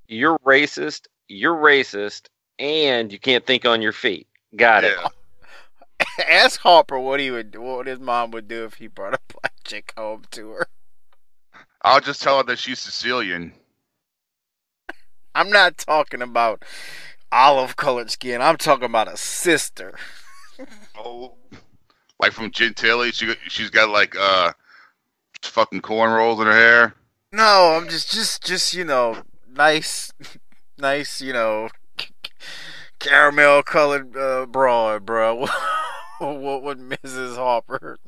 Speaker 3: You're racist. You're racist, and you can't think on your feet. Got it.
Speaker 2: Ask Harper what he would, what his mom would do if he brought a black chick home to her.
Speaker 4: I'll just tell her that she's Sicilian.
Speaker 2: I'm not talking about olive colored skin. I'm talking about a sister.
Speaker 4: Oh, like from Gentilly, she she's got like uh fucking cornrows in her hair.
Speaker 2: No, I'm just, just, just you know, nice, nice, you know, caramel colored uh, broad, bro. what would Mrs. Harper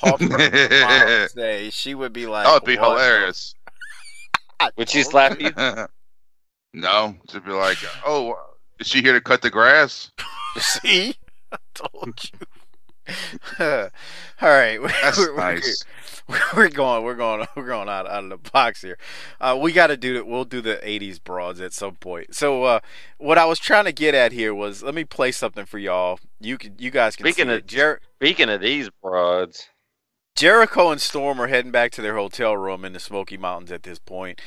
Speaker 2: Harper say? She would be like,
Speaker 4: That would be
Speaker 2: "What?"
Speaker 4: hilarious.
Speaker 3: Would she slap you?
Speaker 4: No, she'd be like, "Oh, is she here to cut the grass?"
Speaker 2: See, I told you. All right,
Speaker 4: That's
Speaker 2: we're, we're- We're going, we're going, we're going out, out of the box here. Uh, we got to do it. We'll do the '80s broads at some point. So, uh, what I was trying to get at here was, let me play something for y'all. You can, you guys can
Speaker 3: Speaking
Speaker 2: see
Speaker 3: of.
Speaker 2: Jer-
Speaker 3: speaking of these broads,
Speaker 2: Jericho and Storm are heading back to their hotel room in the Smoky Mountains at this point,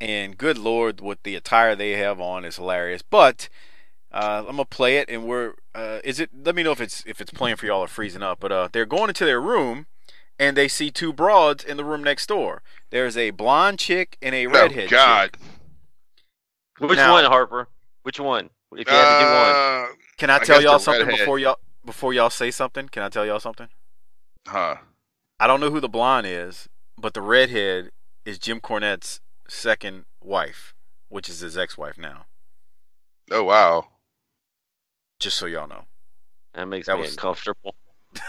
Speaker 2: and good lord, what the attire they have on is hilarious. But uh, I'm gonna play it, and we're uh, is it? Let me know if it's if it's playing for y'all or freezing up. But uh, they're going into their room, and they see two broads in the room next door. There's a blonde chick and a redhead.
Speaker 4: oh God!
Speaker 2: Chick.
Speaker 3: which
Speaker 2: Now-
Speaker 3: one, Harper? Which one? If you had to do one,
Speaker 4: Uh,
Speaker 2: Can I
Speaker 4: I
Speaker 2: tell
Speaker 4: guess
Speaker 2: y'all something
Speaker 4: redhead.
Speaker 2: before y'all before y'all say something? Can I tell y'all something?
Speaker 4: huh?
Speaker 2: I don't know who the blonde is, but the redhead is Jim Cornette's second wife, which is his ex-wife now.
Speaker 4: Oh wow!
Speaker 2: Just so y'all know.
Speaker 3: that makes
Speaker 2: that
Speaker 3: me
Speaker 2: was-
Speaker 3: uncomfortable.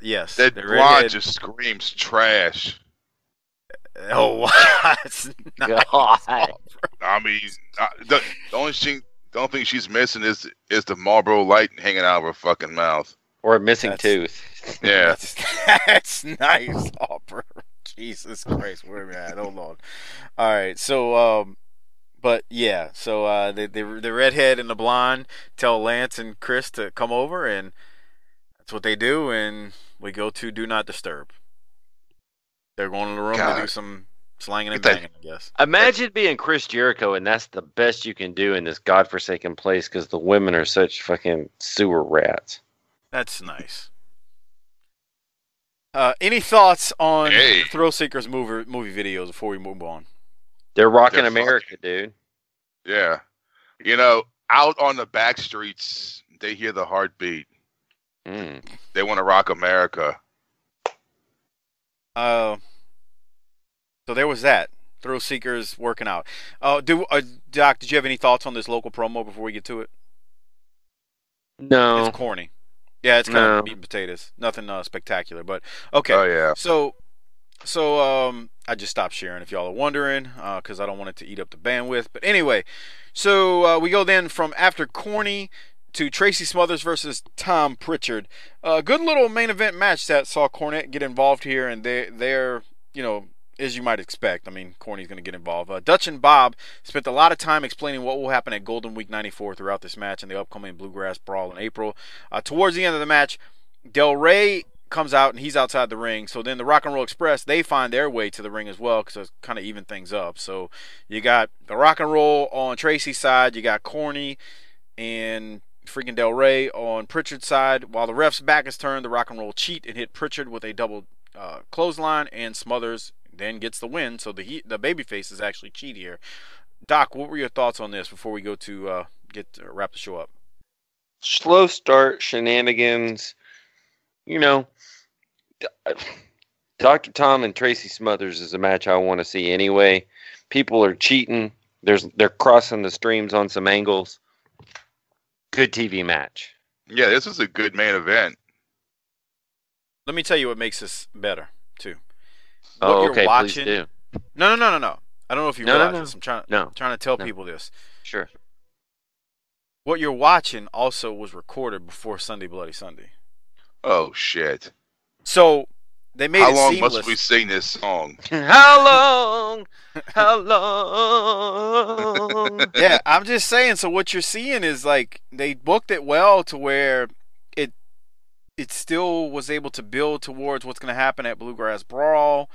Speaker 2: Yes,
Speaker 4: That
Speaker 2: the
Speaker 4: blonde
Speaker 2: redhead.
Speaker 4: just screams trash.
Speaker 2: Oh, wow, that's nice.
Speaker 3: God.
Speaker 4: I mean, I, the, the only thing, the only thing she's missing is is the Marlboro Light hanging out of her fucking mouth.
Speaker 3: Or a missing
Speaker 2: That's-
Speaker 3: tooth.
Speaker 4: Yeah.
Speaker 2: That's, that's nice, Harper. Jesus Christ, where am I at? Hold on. All right, so um, but yeah, so uh, the the the redhead and the blonde tell Lance and Chris to come over, and that's what they do, and we go to Do Not Disturb. They're going in the room to do some slanging and banging, I guess.
Speaker 3: Imagine being Chris Jericho, and that's the best you can do in this godforsaken place because the women are such fucking sewer rats.
Speaker 2: That's nice. Uh, any thoughts on
Speaker 4: Hey.
Speaker 2: Thrill Seekers movie movie videos before we move on?
Speaker 3: They're rocking
Speaker 4: They're
Speaker 3: America, dude.
Speaker 4: Yeah. You know, out on the back streets, they hear the heartbeat.
Speaker 3: Mm.
Speaker 4: They want to rock America.
Speaker 2: Uh, so there was that. Thrill Seekers working out. Uh, do uh, Doc? Did you have any thoughts on this local promo before we get to it?
Speaker 3: No.
Speaker 2: It's corny. Yeah, it's kind
Speaker 3: No.
Speaker 2: of meat and potatoes. Nothing uh, spectacular, but okay.
Speaker 4: Oh yeah.
Speaker 2: So, so um, I just stopped sharing if y'all are wondering uh, because I don't want it to eat up the bandwidth. But anyway, so uh, we go then from after Corny to Tracy Smothers versus Tom Prichard. A uh, good little main event match that saw Cornette get involved here, and they they're you know as you might expect. I mean, Corny's going to get involved. Uh, Dutch and Bob spent a lot of time explaining what will happen at Golden Week 94 throughout this match and the upcoming Bluegrass Brawl in April. Uh, towards the end of the match, Del Ray comes out and he's outside the ring. So then the Rock and Roll Express they find their way to the ring as well because it's kind of even things up. So you got the Rock and Roll on Tracy's side, you got Corny and freaking Del Ray on Prichard's side. While the ref's back is turned, the Rock and Roll cheat and hit Prichard with a double uh, clothesline, and Smothers then gets the win. So the he, the babyface is actually cheat here. Doc, what were your thoughts on this before we go to uh, get to wrap the show up?
Speaker 3: Slow start, shenanigans. You know, Dr. Tom and Tracy Smothers is a match I want to see anyway. People are cheating. There's they're crossing the streams on some angles. Good TV match.
Speaker 4: Yeah, this is a good main event.
Speaker 2: Let me tell you what makes this better too.
Speaker 3: What oh, okay. Watching, please do.
Speaker 2: No, no, no, no, no. I don't know if you
Speaker 3: no,
Speaker 2: realize
Speaker 3: no, no.
Speaker 2: this. I'm trying,
Speaker 3: no.
Speaker 2: trying to tell
Speaker 3: no.
Speaker 2: people this.
Speaker 3: Sure.
Speaker 2: What you're watching also was recorded before Sunday Bloody Sunday.
Speaker 4: Oh shit!
Speaker 2: So they made
Speaker 4: How
Speaker 2: it
Speaker 4: long
Speaker 2: seamless.
Speaker 4: must we sing this song?
Speaker 3: How long? How long?
Speaker 2: yeah, I'm just saying. So what you're seeing is like they booked it well to where it still was able to build towards what's going to happen at Bluegrass Brawl.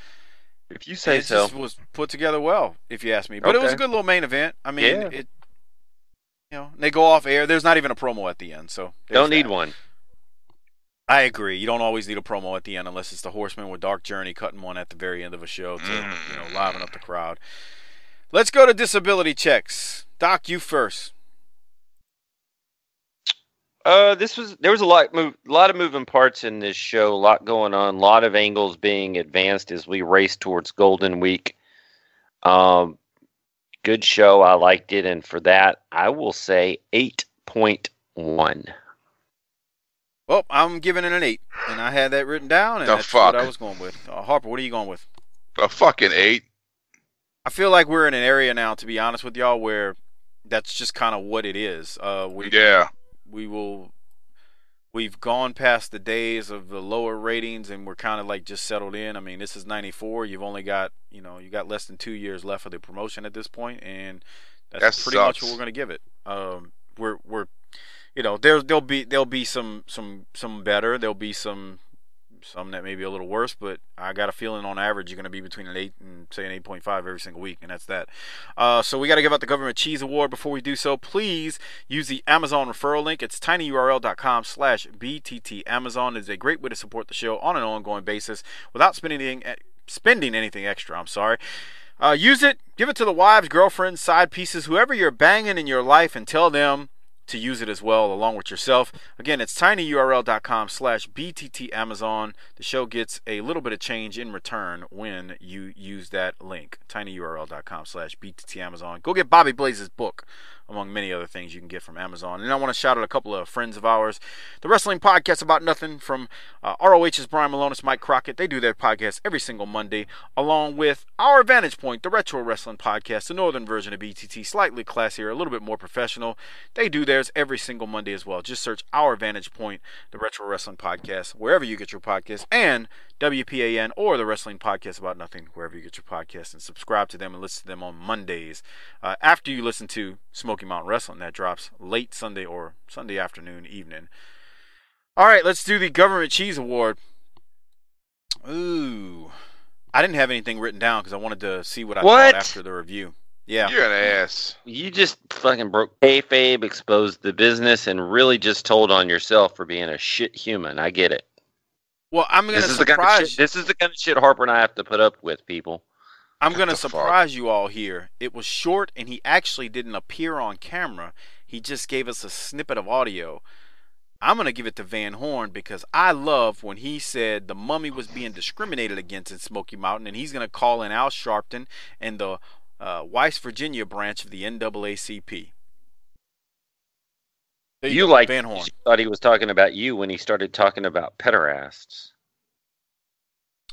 Speaker 3: If you say
Speaker 2: it
Speaker 3: so,
Speaker 2: just was put together well, if you ask me. But it was a good little main event. I mean,
Speaker 3: Yeah.
Speaker 2: it. You know, they go off air. There's not even a promo at the end, so
Speaker 3: don't need
Speaker 2: that.
Speaker 3: one.
Speaker 2: I agree. You don't always need a promo at the end unless it's the Horsemen with Dark Journey cutting one at the very end of a show to you know mm. liven up the crowd. Let's go to disability checks. Doc, you first.
Speaker 3: Uh, this was there was a lot move, a lot of moving parts in this show, a lot going on, a lot of angles being advanced as we race towards Golden Week. Um, good show, I liked it, and for that, I will say eight point one.
Speaker 2: Well, I'm giving it an eight, and I had that written down, and
Speaker 4: The
Speaker 2: that's
Speaker 4: fuck?
Speaker 2: what I was going with. Uh, Harper, what are you going with?
Speaker 4: A fucking eight.
Speaker 2: I feel like we're in an area now, to be honest with y'all, where that's just kind of what it is. Uh, we,
Speaker 4: Yeah.
Speaker 2: We will. We've gone past the days of the lower ratings, and we're kind of like just settled in. I mean, this is '94. You've only got you know you got less than two years left of the promotion at this point, and that's
Speaker 4: That
Speaker 2: pretty much what we're gonna give it. Um, we're we're you know there there'll be there'll be some some some better. There'll be some some that may be a little worse, but I got a feeling on average you're going to be between an 8 and say an 8.5 every single week, and that's that. Uh, so we got to give out the Government Cheese Award. Before we do so, please use the Amazon referral link. It's tinyurl.com slash BTT. Amazon is a great way to support the show on an ongoing basis without spending anything, spending anything extra. I'm sorry. Uh, use it, give it to the wives, girlfriends, side pieces, whoever you're banging in your life, and tell them to use it as well along with yourself. Again, it's tinyurl.com slash BTT Amazon. The show gets a little bit of change in return when you use that link, tinyurl.com slash BTT Amazon. Go get Bobby Blaze's book, among many other things you can get from Amazon. And I want to shout out a couple of friends of ours. The Wrestling Podcast About Nothing from uh, ROH's Brian Malonis, Mike Crockett. They do their podcast every single Monday, along with Our Vantage Point, the Retro Wrestling Podcast, the northern version of BTT, slightly classier, a little bit more professional. They do theirs every single Monday as well. Just search Our Vantage Point, the Retro Wrestling Podcast, wherever you get your podcast, and WPAN or the Wrestling Podcast About Nothing, wherever you get your podcast, and subscribe to them and listen to them on Mondays. Uh, after you listen to Smoky Mountain Wrestling, that drops late Sunday or Sunday afternoon, evening. All right, let's do the Government Cheese Award. Ooh. I didn't have anything written down because I wanted to see what I
Speaker 3: What?
Speaker 2: thought after the review. Yeah.
Speaker 4: You're an ass.
Speaker 3: You just fucking broke kayfabe, exposed the business, and really just told on yourself for being a shit human. I get it.
Speaker 2: Well, I'm going to
Speaker 3: This is the kind of
Speaker 2: surprise
Speaker 3: shit, this is the kind of shit Harper and I have to put up with, people.
Speaker 2: I'm going to
Speaker 4: the fuck?
Speaker 2: surprise you all here. It was short, and he actually didn't appear on camera. He just gave us a snippet of audio. I'm going to give it to Van Horn because I love when he said the mummy was being discriminated against in Smoky Mountain, and he's going to call in Al Sharpton and the uh, West Virginia branch of the NAACP. There
Speaker 3: You
Speaker 2: go,
Speaker 3: like
Speaker 2: Van Horn.
Speaker 3: you thought he was talking about you when he started talking about pederasts.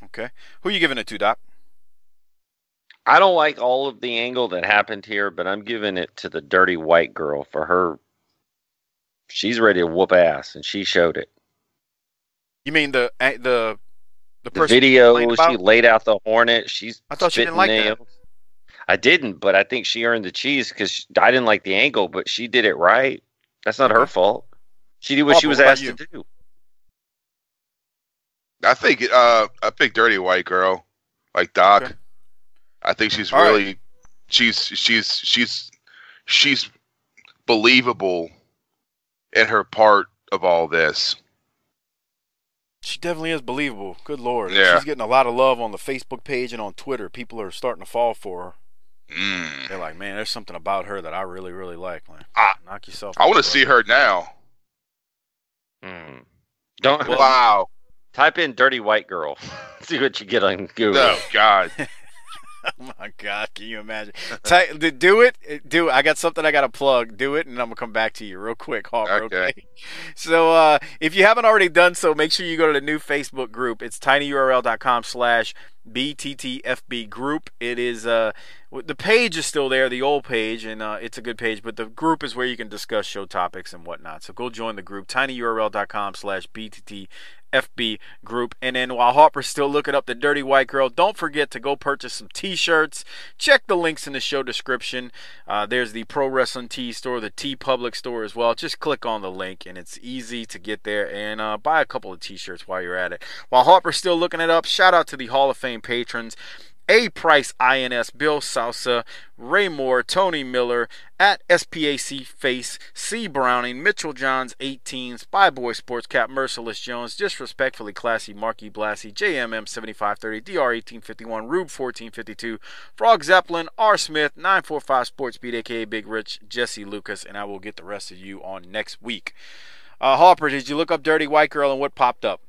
Speaker 2: Okay. Who are you giving it to, Doc?
Speaker 3: I don't like all of the angle that happened here, but I'm giving it to the dirty white girl for her. She's ready to whoop ass, and she showed it.
Speaker 2: You mean the the the
Speaker 3: The
Speaker 2: person
Speaker 3: video, she laid out the hornet. She's
Speaker 2: I thought she didn't
Speaker 3: spitting
Speaker 2: like that.
Speaker 3: I didn't, but I think she earned the cheese because I didn't like the angle, but she did it right. That's not her fault. She did what
Speaker 2: Papa,
Speaker 3: she was
Speaker 2: what
Speaker 3: asked
Speaker 2: you?
Speaker 3: to do.
Speaker 4: I think uh, I pick dirty white girl, like Doc. I think she's
Speaker 2: All right.
Speaker 4: really, she's she's she's she's believable in her part of all this.
Speaker 2: She definitely is believable. Good lord.
Speaker 4: Yeah.
Speaker 2: She's getting a lot of love on the Facebook page and on Twitter. People are starting to fall for her.
Speaker 4: Mm.
Speaker 2: They're like, man, there's something about her that I really, really like. Man,
Speaker 4: I-
Speaker 2: knock yourself.
Speaker 4: I want to see her now.
Speaker 3: Hmm. Don't
Speaker 4: Wow.
Speaker 3: type in "dirty white girl." see what you get on Google.
Speaker 4: Oh God.
Speaker 2: Oh my god, can you imagine? Ty- do it, do it. I got something I got to plug. Do it, and I'm gonna come back to you real quick, Harper. Okay.
Speaker 4: Okay.
Speaker 2: So uh, if you haven't already done so, make sure you go to the new Facebook group. It's tinyurl.com/slash bttfb group. It is uh, the page is still there, the old page, and uh, it's a good page. But the group is where you can discuss show topics and whatnot. So go join the group. tinyurl.com/slash bttfb group. And then while Harper's still looking up the Dirty White Girl, don't forget to go purchase some t-shirts. Check the links in the show description. Uh, there's the Pro Wrestling Tee store, the TeePublic store as well. Just click on the link and it's easy to get there and uh, buy a couple of t-shirts while you're at it. While Harper's still looking it up, shout out to the Hall of Fame patrons. A Price INS, Bill Salsa, Ray Moore, Tony Miller, at SPAC Face, C Browning, Mitchell Johns 18, Spy Boy Sports Cap, Merciless Jones, Disrespectfully Classy, Marky Blassie, JMM 7530, DR 1851, Rube 1452, Frog Zeppelin, R Smith, 945 Sports Beat, aka Big Rich, Jesse Lucas, and I will get the rest of you on next week. Uh, Harper, did you look up Dirty White Girl and what popped up?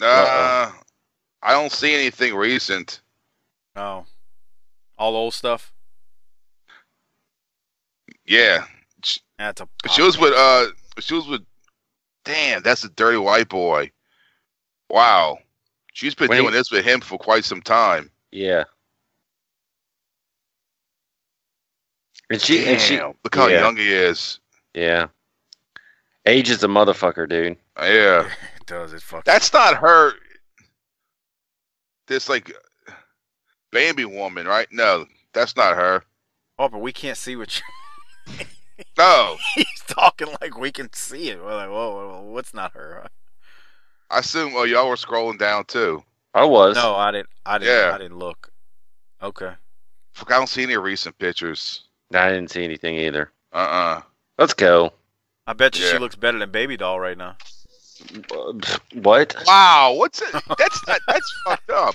Speaker 4: Uh, I don't see anything recent.
Speaker 2: Oh, all old stuff.
Speaker 4: Yeah,
Speaker 2: That's a.
Speaker 4: she was with uh, she was with. Damn, that's a dirty white boy. Wow, she's been
Speaker 3: When
Speaker 4: doing
Speaker 3: he-
Speaker 4: this with him for quite some time.
Speaker 3: Yeah. And she and she
Speaker 4: look how
Speaker 3: yeah,
Speaker 4: young he is.
Speaker 3: Yeah. Age is a motherfucker, dude.
Speaker 4: Yeah,
Speaker 2: It does it fucking.
Speaker 4: that's not her. This like Bambi woman, right? No, that's not her.
Speaker 2: Oh, but we can't see what you.
Speaker 4: No,
Speaker 2: He's talking like we can see it. We're like, whoa, whoa, whoa, what's not her?
Speaker 4: I assume. Oh, y'all were scrolling down too.
Speaker 3: I was.
Speaker 2: No, I didn't. I didn't.
Speaker 4: Yeah.
Speaker 2: I didn't look. Okay.
Speaker 4: Fuck, I don't see any recent pictures.
Speaker 3: I didn't see anything either.
Speaker 4: Uh uh
Speaker 3: Let's go.
Speaker 2: I bet you she looks better than Baby Doll right now.
Speaker 3: Uh, What?
Speaker 4: Wow, what's it? That's not, that's fucked up.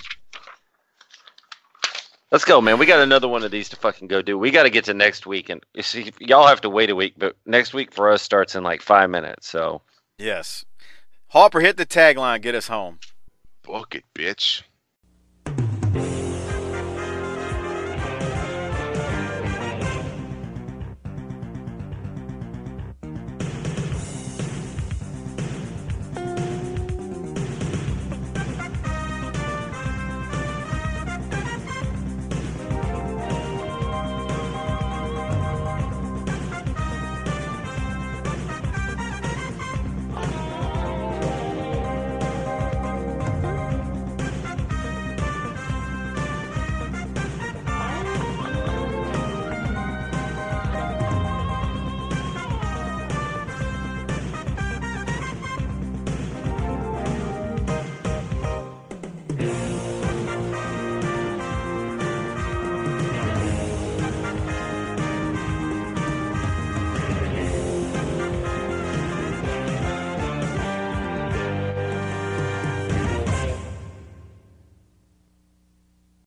Speaker 3: Let's go, man. We got another one of these to fucking go do. We got to get to next week, and you see, y'all have to wait a week, but next week for us starts in like five minutes. So
Speaker 2: Yes. Harper, hit the tagline. Get us home.
Speaker 4: Book it, bitch.